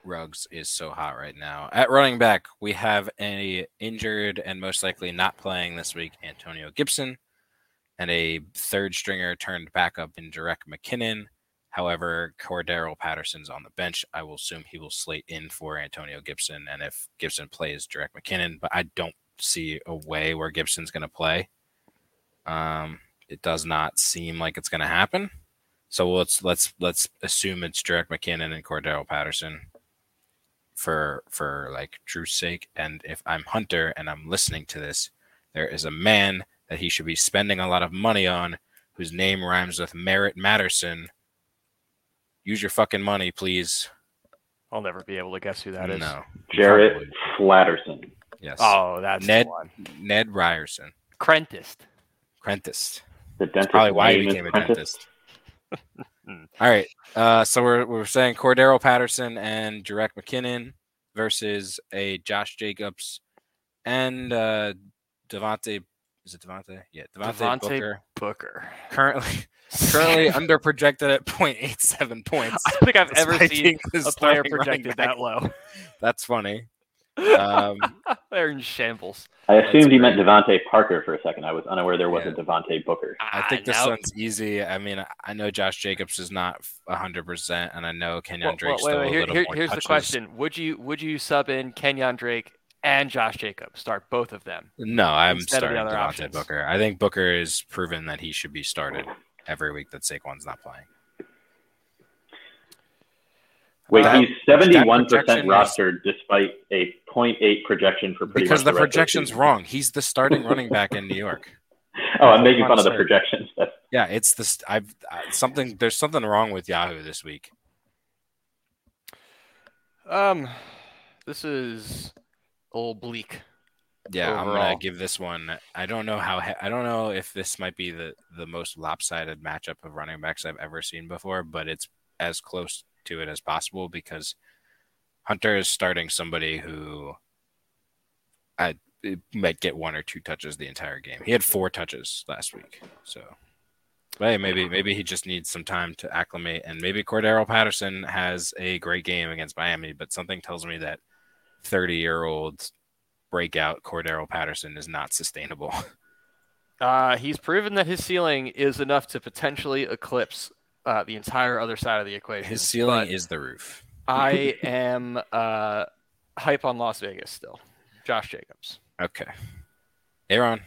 Ruggs is so hot right now. At running back, we have a injured and most likely not playing this week Antonio Gibson and a third stringer turned backup in Jerick McKinnon. However, Cordarrelle Patterson's on the bench. I will assume he will slate in for Antonio Gibson. And if Gibson plays Jerick McKinnon, but I don't see a way where Gibson's going to play. Um, it does not seem like it's going to happen. So let's let's let's assume it's Jerick McKinnon and Cordarrelle Patterson for for like Drew's sake. And if I'm Hunter and I'm listening to this, there is a man that he should be spending a lot of money on whose name rhymes with Merritt Matterson. Use your fucking money, please. I'll never be able to guess who that is. No. Jarrett Probably. Flatterson. Yes. Oh, that's Ned- the one. Ned Ryerson. Crentist. Prentice. The dentist Probably why he became a Prentice. dentist. All right. Uh, so we're we're saying Cordarrelle Patterson and Jerick McKinnon versus a Josh Jacobs and uh Devontae. Is it Devontae? Yeah, Devontae, Devontae Booker. Booker. Currently, (laughs) currently under projected at 0.87 points. I don't think I've ever seen a player projected that low. (laughs) That's funny. Um, (laughs) They're in shambles. I assumed you meant DeVante Parker for a second. I was unaware there was Yeah. a Devontae Booker. I think this one's easy. I mean, I know Josh Jacobs is not 100%, and I know Kenyon Well, Drake's well, still wait, wait, a here- little here- more here's the question: Would you would you sub in Kenyon Drake and Josh Jacobs? Start both of them. No, I'm instead of the starting other Devontae options. Booker. I think Booker is proven that he should be started every week that Saquon's not playing. Wait, That- he's 71% projection is- rostered despite a 0.8 projection for pretty Because much the the projection's season. wong. He's the starting running (laughs) back in New York. Oh, I'm making fun of the projections. (laughs) That's, Yeah, it's this. I've uh, something. There's something wrong with Yahoo this week. Um, this is little bleak. Yeah, I'm gonna give this one. I don't know how. I don't know if this might be the the most lopsided matchup of running backs I've ever seen before, but it's as close to it as possible because Hunter is starting somebody who I might get one or two touches the entire game. He had four touches last week, so. But hey, maybe maybe he just needs some time to acclimate, and maybe Cordarrelle Patterson has a great game against Miami. But something tells me that thirty-year-old breakout Cordarrelle Patterson is not sustainable. (laughs) Uh, he's proven that his ceiling is enough to potentially eclipse uh, the entire other side of the equation. His ceiling but is the roof. (laughs) I (laughs) am uh, hype on Las Vegas still. Josh Jacobs. Okay. Aaron.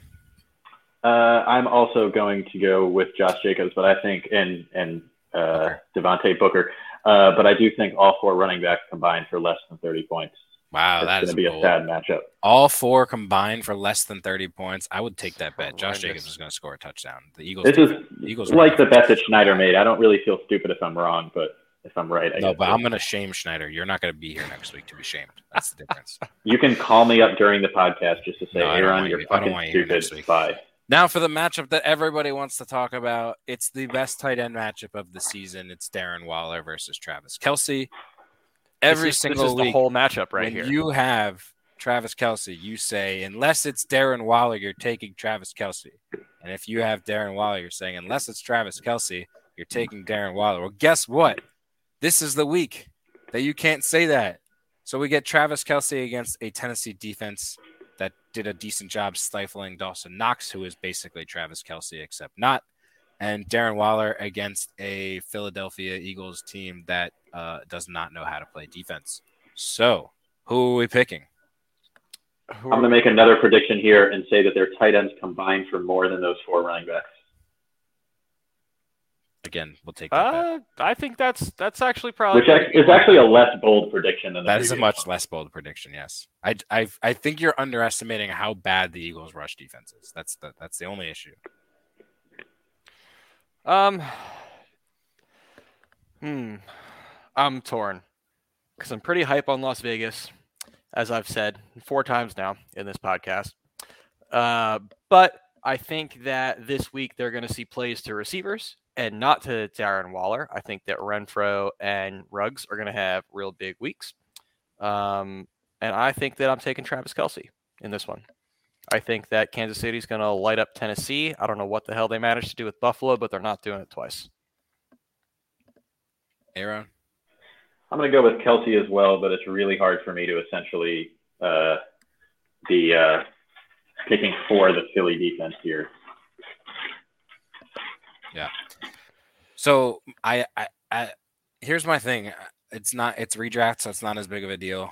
uh, I'm also going to go with Josh Jacobs, but I think, and, and uh, Devontae Booker, uh, but I do think all four running backs combined for less than 30 points. Wow, that's going to be a bold. sad matchup. All four combined for less than 30 points. I would take that bet. Josh Horrendous. Jacobs is going to score a touchdown. The Eagles. This is defense- Eagles like the bet that Schneider made. I don't really feel stupid if I'm wrong, but if I'm right, I No, guess but so. I'm going to shame Schneider. You're not going to be here next week to be shamed. That's the difference. (laughs) You can call me up during the podcast just to say, No, Aaron, you're you- I fucking want you stupid. next week. Bye. Now for the matchup that everybody wants to talk about. It's the best tight end matchup of the season. It's Darren Waller versus Travis Kelce. Every this is, single this is week. the whole matchup right when here. you have Travis Kelce, you say unless it's Darren Waller, you're taking Travis Kelce. And if you have Darren Waller, you're saying unless it's Travis Kelce, you're taking Darren Waller. Well, guess what? This is the week that you can't say that. So we get Travis Kelce against a Tennessee defense that did a decent job stifling Dawson Knox, who is basically Travis Kelce except not, and Darren Waller against a Philadelphia Eagles team that uh, does not know how to play defense. So who are we picking? I'm going to make another prediction here and say that their tight ends combined for more than those four running backs. Again, we'll take that. uh, I think that's that's actually probably Which is actually a less bold prediction than the That is a much one. less bold prediction. Yes, I, I, I think you're underestimating how bad the Eagles' rush defense is. That's the that's the only issue. Um, hmm, I'm torn because I'm pretty hype on Las Vegas, as I've said four times now in this podcast. Uh, but I think that this week they're going to see plays to receivers and not to Darren Waller. I think that Renfrow and Ruggs are going to have real big weeks. Um, and I think that I'm taking Travis Kelce in this one. I think that Kansas City's going to light up Tennessee. I don't know what the hell they managed to do with Buffalo, but they're not doing it twice. Aaron, I'm going to go with Kelce as well, but it's really hard for me to essentially uh, be uh, picking for the Philly defense here. Yeah. So I, I, I, here's my thing. It's not it's redraft, so it's not as big of a deal.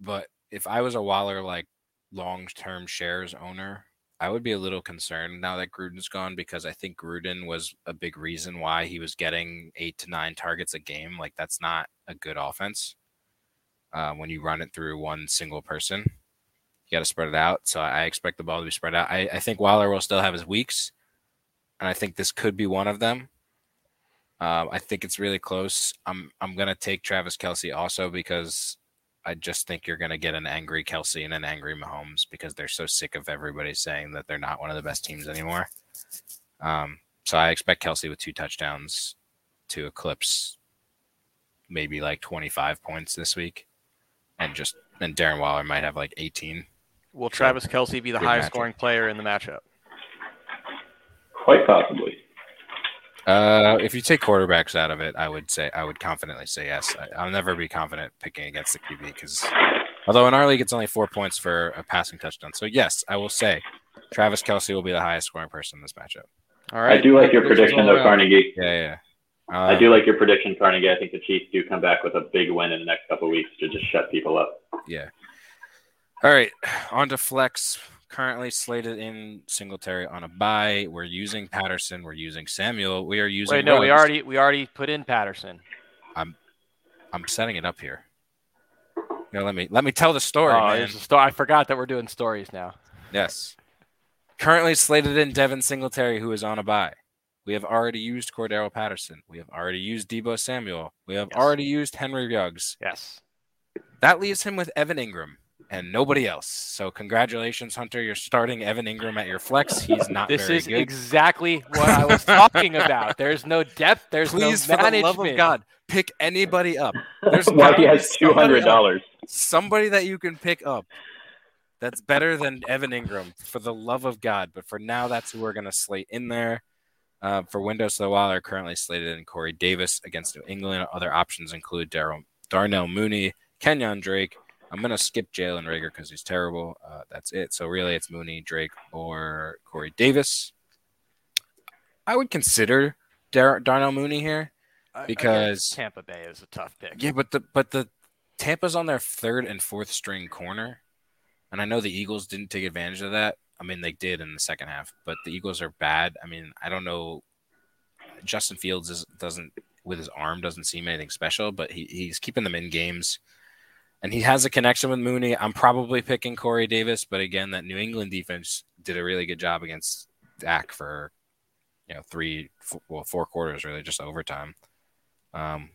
But if I was a Waller like long term shares owner, I would be a little concerned now that Gruden's gone because I think Gruden was a big reason why he was getting eight to nine targets a game. Like that's not a good offense. Uh, when you run it through one single person, you got to spread it out. So I expect the ball to be spread out. I, I think Waller will still have his weeks, and I think this could be one of them. Um, I think it's really close. I'm I'm gonna take Travis Kelce also because I just think you're gonna get an angry Kelce and an angry Mahomes because they're so sick of everybody saying that they're not one of the best teams anymore. Um, so I expect Kelce with two touchdowns to eclipse maybe like 25 points this week, and just and Darren Waller might have like 18. Will Travis Kelce be the highest matchup. scoring player in the matchup? Quite possibly. Uh, if you take quarterbacks out of it, I would say I would confidently say yes. I, I'll never be confident picking against the QB because, although in our league it's only four points for a passing touchdown, so yes, I will say Travis Kelce will be the highest scoring person in this matchup. All right. I do like your Looks prediction, though, around. Carnegie. Yeah, yeah. Uh, I do like your prediction, Carnegie. I think the Chiefs do come back with a big win in the next couple of weeks to just shut people up. Yeah. All right, on to flex. Currently slated in Singletary on a bye. We're using Patterson. We're using Samuel. We are using. Wait, no, we already we already put in Patterson. I'm I'm setting it up here. You know, let me let me tell the story, oh, man. there's a sto- I forgot that we're doing stories now. Yes. Currently slated in Devin Singletary, who is on a bye. We have already used Cordarrelle Patterson. We have already used Deebo Samuel. We have Yes. already used Henry Ruggs. Yes. That leaves him with Evan Engram and nobody else. So congratulations, Hunter. You're starting Evan Engram at your flex. He's not This very is good. exactly what I was talking about. There's no depth. There's Please, no for the love of God, pick anybody up. There's (laughs) Why he has two hundred dollars. somebody that you can pick up that's better than Evan Engram, for the love of God. But for now, that's who we're going to slate in there. Uh, for Windows, though, while they're currently slated in Corey Davis against New England, other options include Darryl, Darnell Mooney, Kenyon Drake. I'm going to skip Jalen Reagor because he's terrible. Uh, that's it. So really, it's Mooney, Drake, or Corey Davis. I would consider Dar- Darnell Mooney here. I- I because- Tampa Bay is a tough pick. Yeah, but the but the Tampa's on their third and fourth string corner, and I know the Eagles didn't take advantage of that. I mean, they did in the second half, but the Eagles are bad. I mean, I don't know. Justin Fields is, doesn't with his arm doesn't seem anything special, but he, he's keeping them in games, and he has a connection with Mooney. I'm probably picking Corey Davis, but again, that New England defense did a really good job against Dak for you know three, f- well, four quarters really, just overtime. Um,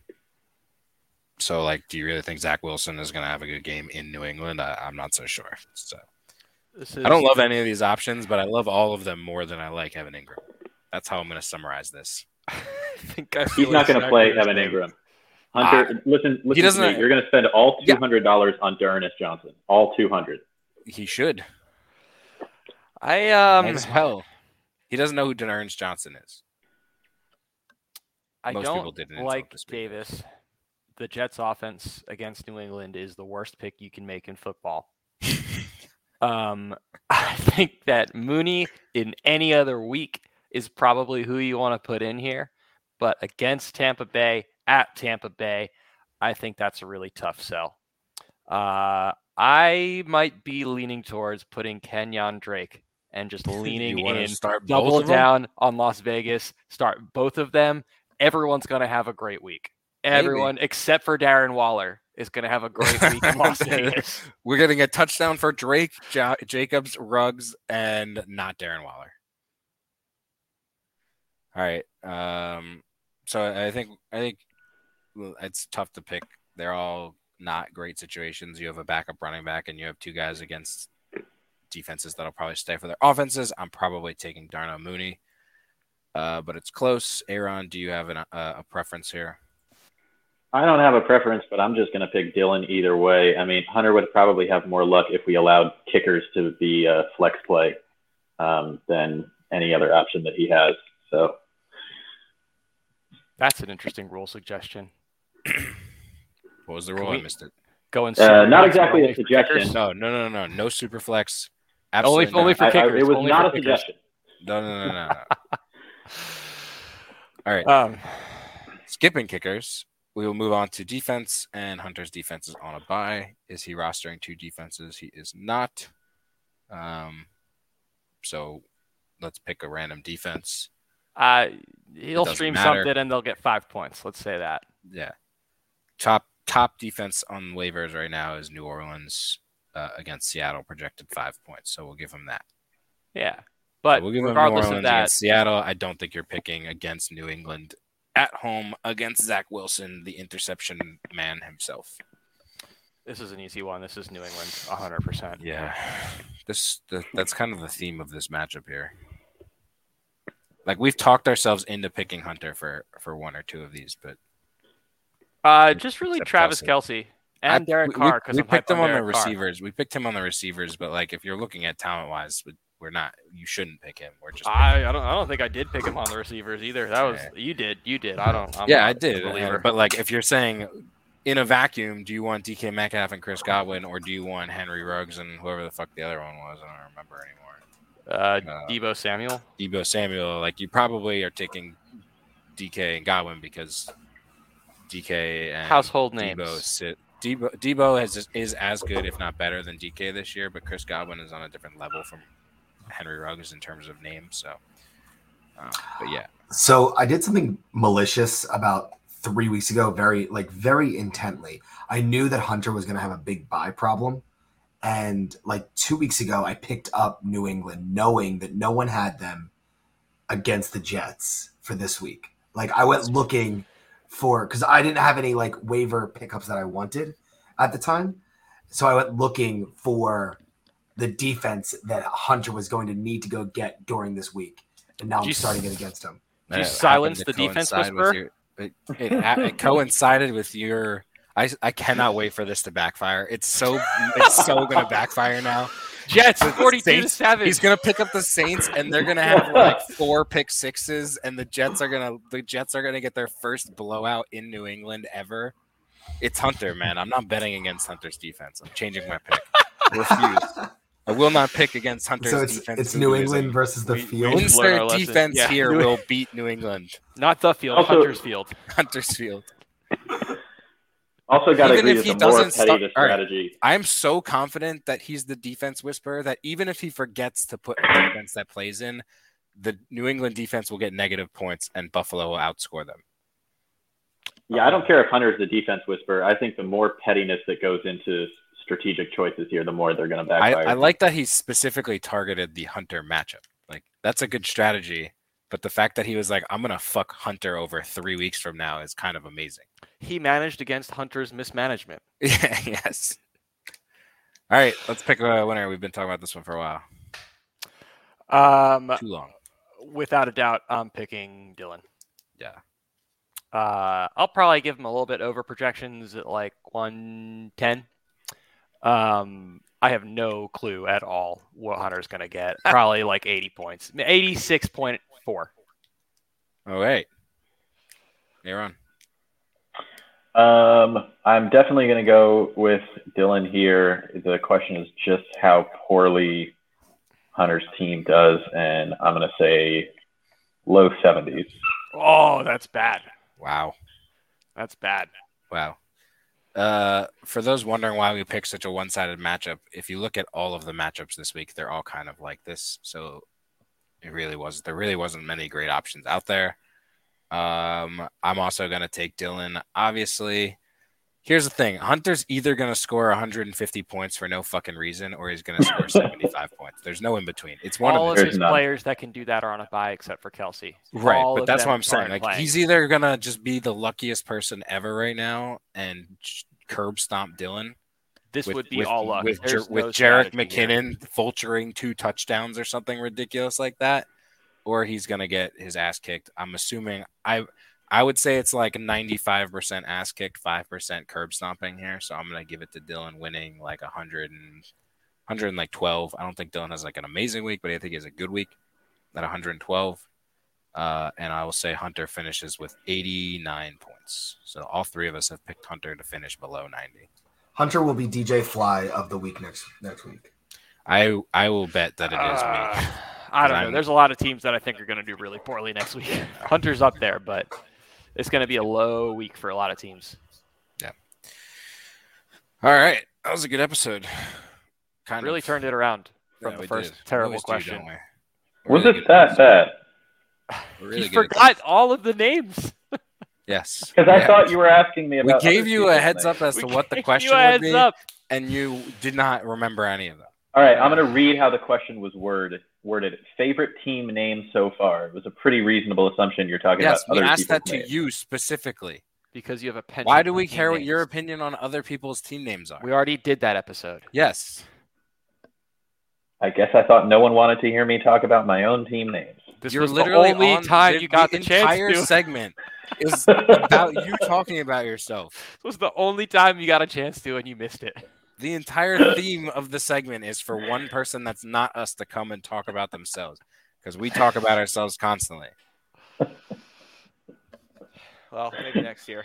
so, like, do you really think Zach Wilson is going to have a good game in New England? I, I'm not so sure. So, This I don't love any of these options, but I love all of them more than I like Evan Engram. That's how I'm going to summarize this. (laughs) I think I He's feel not going to play Evan same. Engram. Hunter, listen, listen to doesn't- me. You're going to spend all two hundred dollars on D'Ernest Johnson. All two hundred. He should. I um as well. He doesn't know who Ernst Johnson is. I Most don't didn't like. Davis. The Jets offense against New England is the worst pick you can make in football. (laughs) um, I think that Mooney in any other week is probably who you want to put in here, but against Tampa Bay at Tampa Bay, I think that's a really tough sell. Uh, I might be leaning towards putting Kenyon Drake and just (laughs) leaning in start double down on Las Vegas, start both of them. Everyone's going to have a great week. Everyone except for Darren Waller is going to have a great week in (laughs) Las Vegas. (laughs) We're getting a touchdown for Drake, ja- Jacobs, Ruggs, and not Darren Waller. All right. Um, so I think I think it's tough to pick. They're all not great situations. You have a backup running back, and you have two guys against defenses that'll probably stay for their offenses. I'm probably taking Darnell Mooney, uh, but it's close. Aaron, do you have an, uh, a preference here? I don't have a preference, but I'm just going to pick Dylan either way. I mean, Hunter would probably have more luck if we allowed kickers to be a flex play um, than any other option that he has. So That's an interesting rule suggestion. What was the Can rule? I missed it. Going Uh, not exactly only a for suggestion. No, no, no, no, no super flex. Only, Absolutely only not. for I- I- kickers. it was only not a kickers. suggestion. No, no, no, no, no. (laughs) All right. Um, Skipping kickers, we will move on to defense, and Hunter's defense is on a bye. Is he rostering two defenses? He is not. Um, so let's pick a random defense. uh, he'll stream matter. something and they'll get five points. Let's say that. Yeah. Top top defense on waivers right now is New Orleans uh, against Seattle, projected five points. So we'll give them that. Yeah. But we'll give regardless Orleans of that, Seattle. I don't think you're picking against New England at home against Zach Wilson, the interception man himself. this is an easy one. This is New England, 100%. Yeah, this the, that's kind of the theme of this matchup here. Like we've talked ourselves into picking Hunter for for one or two of these, but Uh, just really Except Travis Kelce. Kelsey I- and Derek Carr because we I'm picked him on the Derek Carr. receivers. We picked him on the receivers, but like if you're looking at talent wise, we're not. You shouldn't pick him. We're just. I, I don't I don't think I did pick him on the receivers either. That was Yeah. you did you did. I don't. I'm yeah, I did. uh. But like, if you're saying in a vacuum, do you want DK Metcalf and Chris Godwin, or do you want Henry Ruggs and whoever the fuck the other one was? I don't remember anymore. uh, uh, Deebo Samuel. Deebo Samuel, like you probably are taking DK and Godwin because DK and Household Deebo names. sit. Deebo, Deebo has, is as good, if not better, than DK this year, but Chris Godwin is on a different level from Henry Ruggs in terms of name. So, uh, but yeah, So I did something malicious about three weeks ago, very like very intently. I knew that Hunter was going to have a big bye problem, and like two weeks ago, I picked up New England, knowing that no one had them against the Jets for this week. Like I went looking for because I didn't have any like waiver pickups that I wanted at the time, so I went looking for the defense that Hunter was going to need to go get during this week, and now Did I'm you starting it against him. Did you It silence the defense coincide with whisperer? your- it, it, it coincided with your. I, I cannot wait for this to backfire. It's so it's so gonna backfire now. Jets The 42 to 7. He's gonna pick up the Saints, and they're gonna have like (laughs) four pick sixes, and the Jets are gonna the Jets are gonna get their first blowout in New England ever. It's Hunter, man. I'm not betting against Hunter's defense. I'm changing my pick. I refuse. I will not pick against Hunter's So it's defense. it's New. England versus the We- we- field. learn our Insert defense Yeah. here will beat New England. Not the field, Also- Hunter's field. Hunter's field. Also, got to Even agree if he the doesn't petty start- the all right. strategy, I'm so confident that he's the defense whisperer that even if he forgets to put a defense that plays in, the New England defense will get negative points and Buffalo will outscore them. yeah, I don't care if Hunter's the defense whisperer. I think the more pettiness that goes into strategic choices here, the more they're going to I, backfire. I like that he specifically targeted the Hunter matchup. Like that's a good strategy. But the fact that he was like, I'm gonna fuck Hunter over three weeks from now is kind of amazing. He managed against Hunter's mismanagement. (laughs) Yeah, yes. All right, let's pick a winner. We've been talking about this one for a while. Um, Too long. without a doubt, I'm picking Dylan. Yeah. Uh, I'll probably give him a little bit over projections at like 110. Um, I have no clue at all what Hunter's going to get. (laughs) Probably like 80 points. 86.4. Oh wait, you're on. Um, I'm definitely going to go with Dylan here. The question is just how poorly Hunter's team does, and I'm going to say low 70s. Oh, that's bad. Wow, That's bad. wow. Uh, for those wondering why we picked such a one-sided matchup, if you look at all of the matchups this week, they're all kind of like this. So it really was. There really wasn't many great options out there. Um, I'm also going to take Dylan. Obviously, here's the thing: Hunter's either going to score 150 points for no fucking reason, or he's going to score (laughs) 75 points. There's no in between. It's one All of of the There's his none. players that can do that are on a bye except for Kelce. right. All But that's what I'm saying. Like playing. he's either going to just be the luckiest person ever right now and curb stomp Dylan. This with- would be with, all luck. with, Jer- with no Jerick strategy here. McKinnon vulturing two touchdowns or something ridiculous like that, or he's gonna get his ass kicked. I'm assuming I I would say it's like 95% ass kicked, five percent curb stomping here. So I'm gonna give it to Dylan winning like 100 and 100 and like 12. I don't think Dylan has like an amazing week, but I think he has a good week at 112. Uh, and I will say Hunter finishes with 89 points. So all three of us have picked Hunter to finish below 90. Hunter will be DJ Fly of the week next next week. I I will bet that it is Uh, me. I don't know. I'm- There's a lot of teams that I think are going to do really poorly next week. (laughs) Hunter's up there, but it's going to be a low week for a lot of teams. Yeah. All right, that was a good episode. Kind really of turned it around Yeah, from the first did. Terrible question. don't we? We're Was really it that bad? this. We're really he good at forgot all of the names. This. Yes, Because I Yeah. thought you were asking me about. we gave you a heads names. up as We to what the question you a would be, up. and you did not remember any of them. All right, I'm going to read how the question was worded. Worded. Favorite team name so far. It was a pretty reasonable assumption. You're talking about. Yes, about we other asked that to names. you specifically. because you have a penchant. Why do we team care what names. your opinion on other people's team names are? We already did that episode. Yes, I guess I thought no one wanted to hear me talk about my own team names. This you're was literally the only on time you got the, the chance entire to. segment (laughs) is (laughs) about you talking about yourself. This was the only time you got a chance to, and you missed it. The entire (laughs) theme of the segment is for one person that's not us to come and talk about themselves because we talk about ourselves constantly. Well, maybe next year.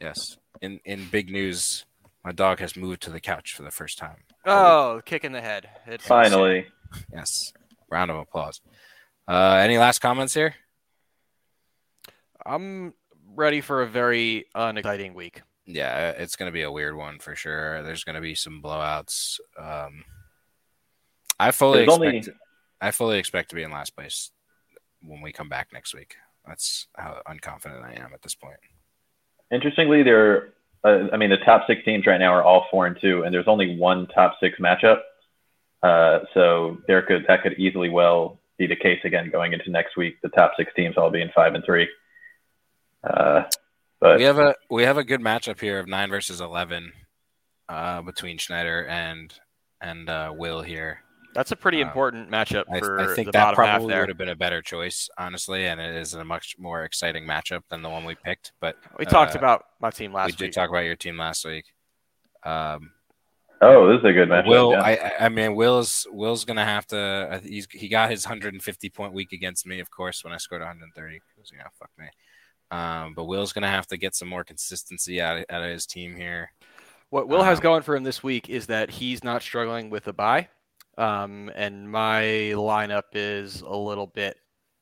Yes. In in big news, my dog has moved to the couch for the first time. Oh, kick in the head. It's Finally, Yes. Round of applause. Uh, any last comments here? I'm ready for a very unexciting week. Yeah, it's going to be a weird one for sure. There's going to be some blowouts. Um, I fully There's only- expect. I fully expect to be in last place when we come back next week. That's how unconfident I am at this point. interestingly, there. Uh, I mean, the top six teams right now are all four and two, and there's only one top six matchup. Uh, so there could that could easily well be the case again going into next week. The top six teams all being five and three. Uh, but we have a we have a good matchup here of nine versus eleven uh, between Schneider and and uh, Will here. That's a pretty Um, important matchup I, for I think the that bottom half probably there. would have been a better choice, honestly, and it is a much more exciting matchup than the one we picked. But We talked uh, about my team last week. we did talk about your team last week. Um, oh, this is a good matchup. Will, yeah. I, I- I mean, Will's Will's gonna have to. He's he got his 150 point week against me, of course, when I scored 130. Because you know, fuck me. Um, but Will's gonna have to get some more consistency out of, out of his team here. What Will has Um, going for him this week is that he's not struggling with a bye, um, and my lineup is a little bit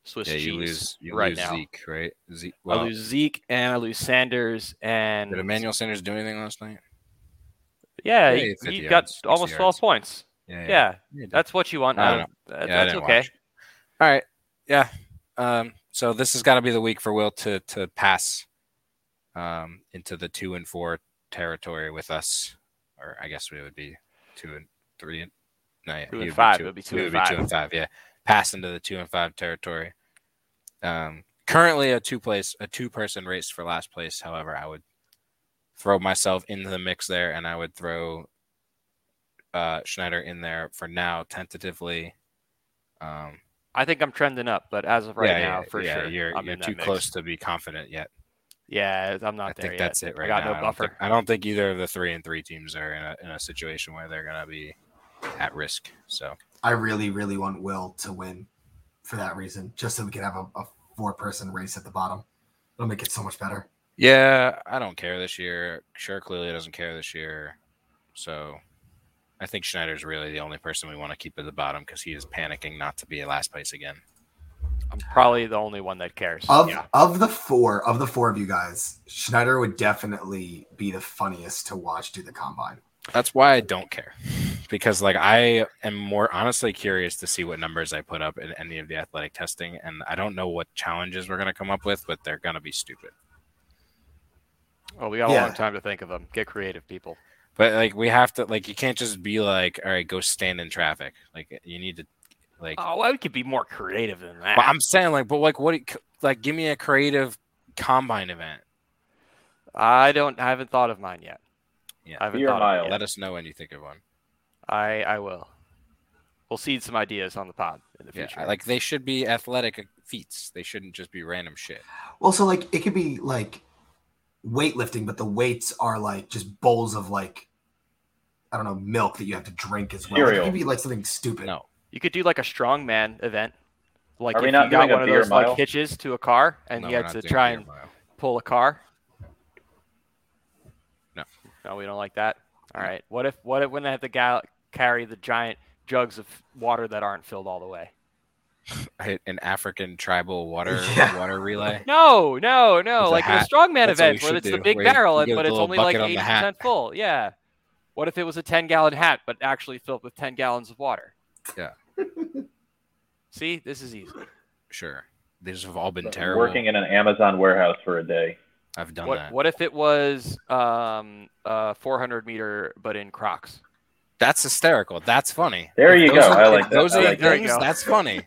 Swiss yeah, cheese you lose you right lose now. Zeke, right? Zeke. I lose Zeke and I lose Sanders and did Emmanuel Sanders do anything last night? yeah, Yeah, he, he had 50 he got almost twelve yards. points. Yeah, Yeah, did. that's what you want. I don't of- that- Yeah, that's okay. watch. All right. Yeah. Um, so this has got to be the week for Will to to pass um, into the two and four territory with us, or I guess we would be two and three and no, yeah, Two and five. Two, It would be two and would be two five. and five. Yeah, pass into the two and five territory. Um, currently a two place, a two person race for last place. However, I would throw myself into the mix there, and I would throw uh, Schneider in there for now, tentatively. Um, I think I'm trending up, but as of right yeah, now, yeah, for yeah, sure, You're, I'm you're too mix. close to be confident yet. Yeah, I'm not I there think yet. that's it right I got now. no I don't, buffer. think, I don't think either of the three and three teams are in a, in a situation where they're going to be at risk. So I really, really want Will to win for that reason, just so we can have a, a four person race at the bottom. It'll make it so much better. yeah, I don't care this year. Sure, clearly doesn't care this year. So I think Schneider's really the only person we want to keep at the bottom because he is panicking not to be at last place again. I'm probably the only one that cares. Of yeah. of the four of the four of you guys, Schneider would definitely be the funniest to watch do the combine. That's why I don't care. Because like I am more honestly curious to see what numbers I put up in any of the athletic testing and I don't know what challenges we're going to come up with, but they're going to be stupid. Well, we got a long time to think of them. Get creative, people. But like we have to like you can't just be like, all right, go stand in traffic. Like you need to like Oh, well, we could be more creative than that. but I'm saying like but like what you- like give me a creative combine event. I don't. I haven't thought of mine yet. Yeah. I haven't Beer thought of mile. it yet. Let us know when you think of one. I I will. We'll seed some ideas on the pod in the Yeah, future. like they should be athletic feats. They shouldn't just be random shit. Well, so like it could be like weightlifting, but the weights are like just bowls of like I don't know milk that you have to drink as well. Like, Cereal. it could be like something stupid. No. you could do like a strongman event. Like Are if we not you got one of those mile? like hitches to a car and No, you we're had to try and mile. pull a car. No. No, we don't like that. All right. What if what if when they have to ga- carry the giant jugs of water that aren't filled all the way? (laughs) an African tribal water (laughs) Yeah. water relay. (laughs) No, no, no. With a like in a hat. strongman That's event we where should it's the big where barrel, you and but it's only like bucket eighty percent full. Yeah. What if it was a ten gallon hat, but actually filled with ten gallons of water? Yeah. (laughs) See, this is easy. Sure. These have all been terrible. Working in an Amazon warehouse for a day. I've done What that. what if it was um uh 400 meter but in Crocs? That's hysterical. That's funny. There If you those go. Are, I if like that. Those I are like the that. things. There you go. That's funny.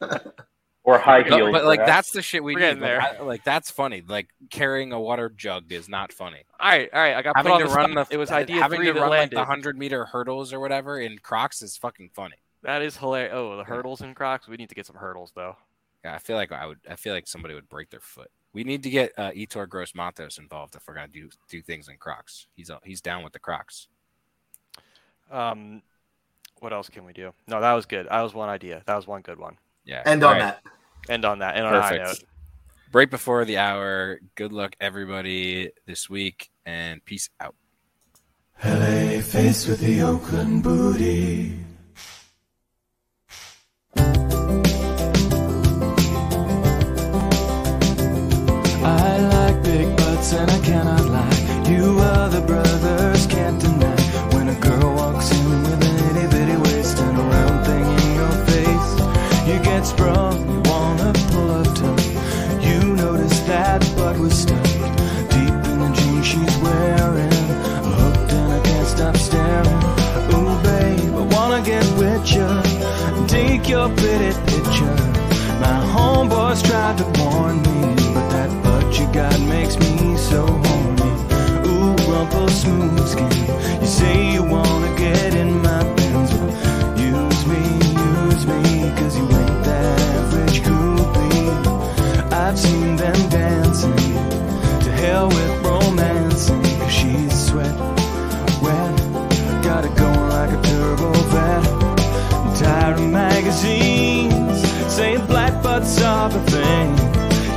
(laughs) Or high No, heels. but like perhaps. that's the shit we We're need. getting Like, there. I- like that's funny. Like carrying a water jug is not funny. All right, all right. I got Having put to on the run spot. the It was idea having three to that run like the hundred meter hurdles or whatever in Crocs is fucking funny. That is hilarious. Oh, the hurdles in Crocs. We need to get some hurdles though. Yeah, I feel like I would. I feel like somebody would break their foot. We need to get uh, Yetur Gross-Matos involved if we're gonna do do things in Crocs. He's uh, he's down with the Crocs. Um, what else can we do? No, that was good. That was one idea. That was one good one. End Yeah. on All right. that. End on that. End on a high note. Right before the hour. Good luck, everybody, this week, and peace out. LA faced with the Oakland booty. Smooth skin. You say you wanna get in my Benz. Well, use me, use me, cause you ain't that average groupie. I've seen them dancing. To hell with romancing, cause she's sweat, wet. Got it going like a turbo vet. I'm tired of magazines saying black butts are the thing.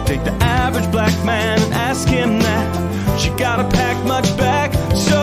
Take the average black man and ask him that. She gotta pack much back, so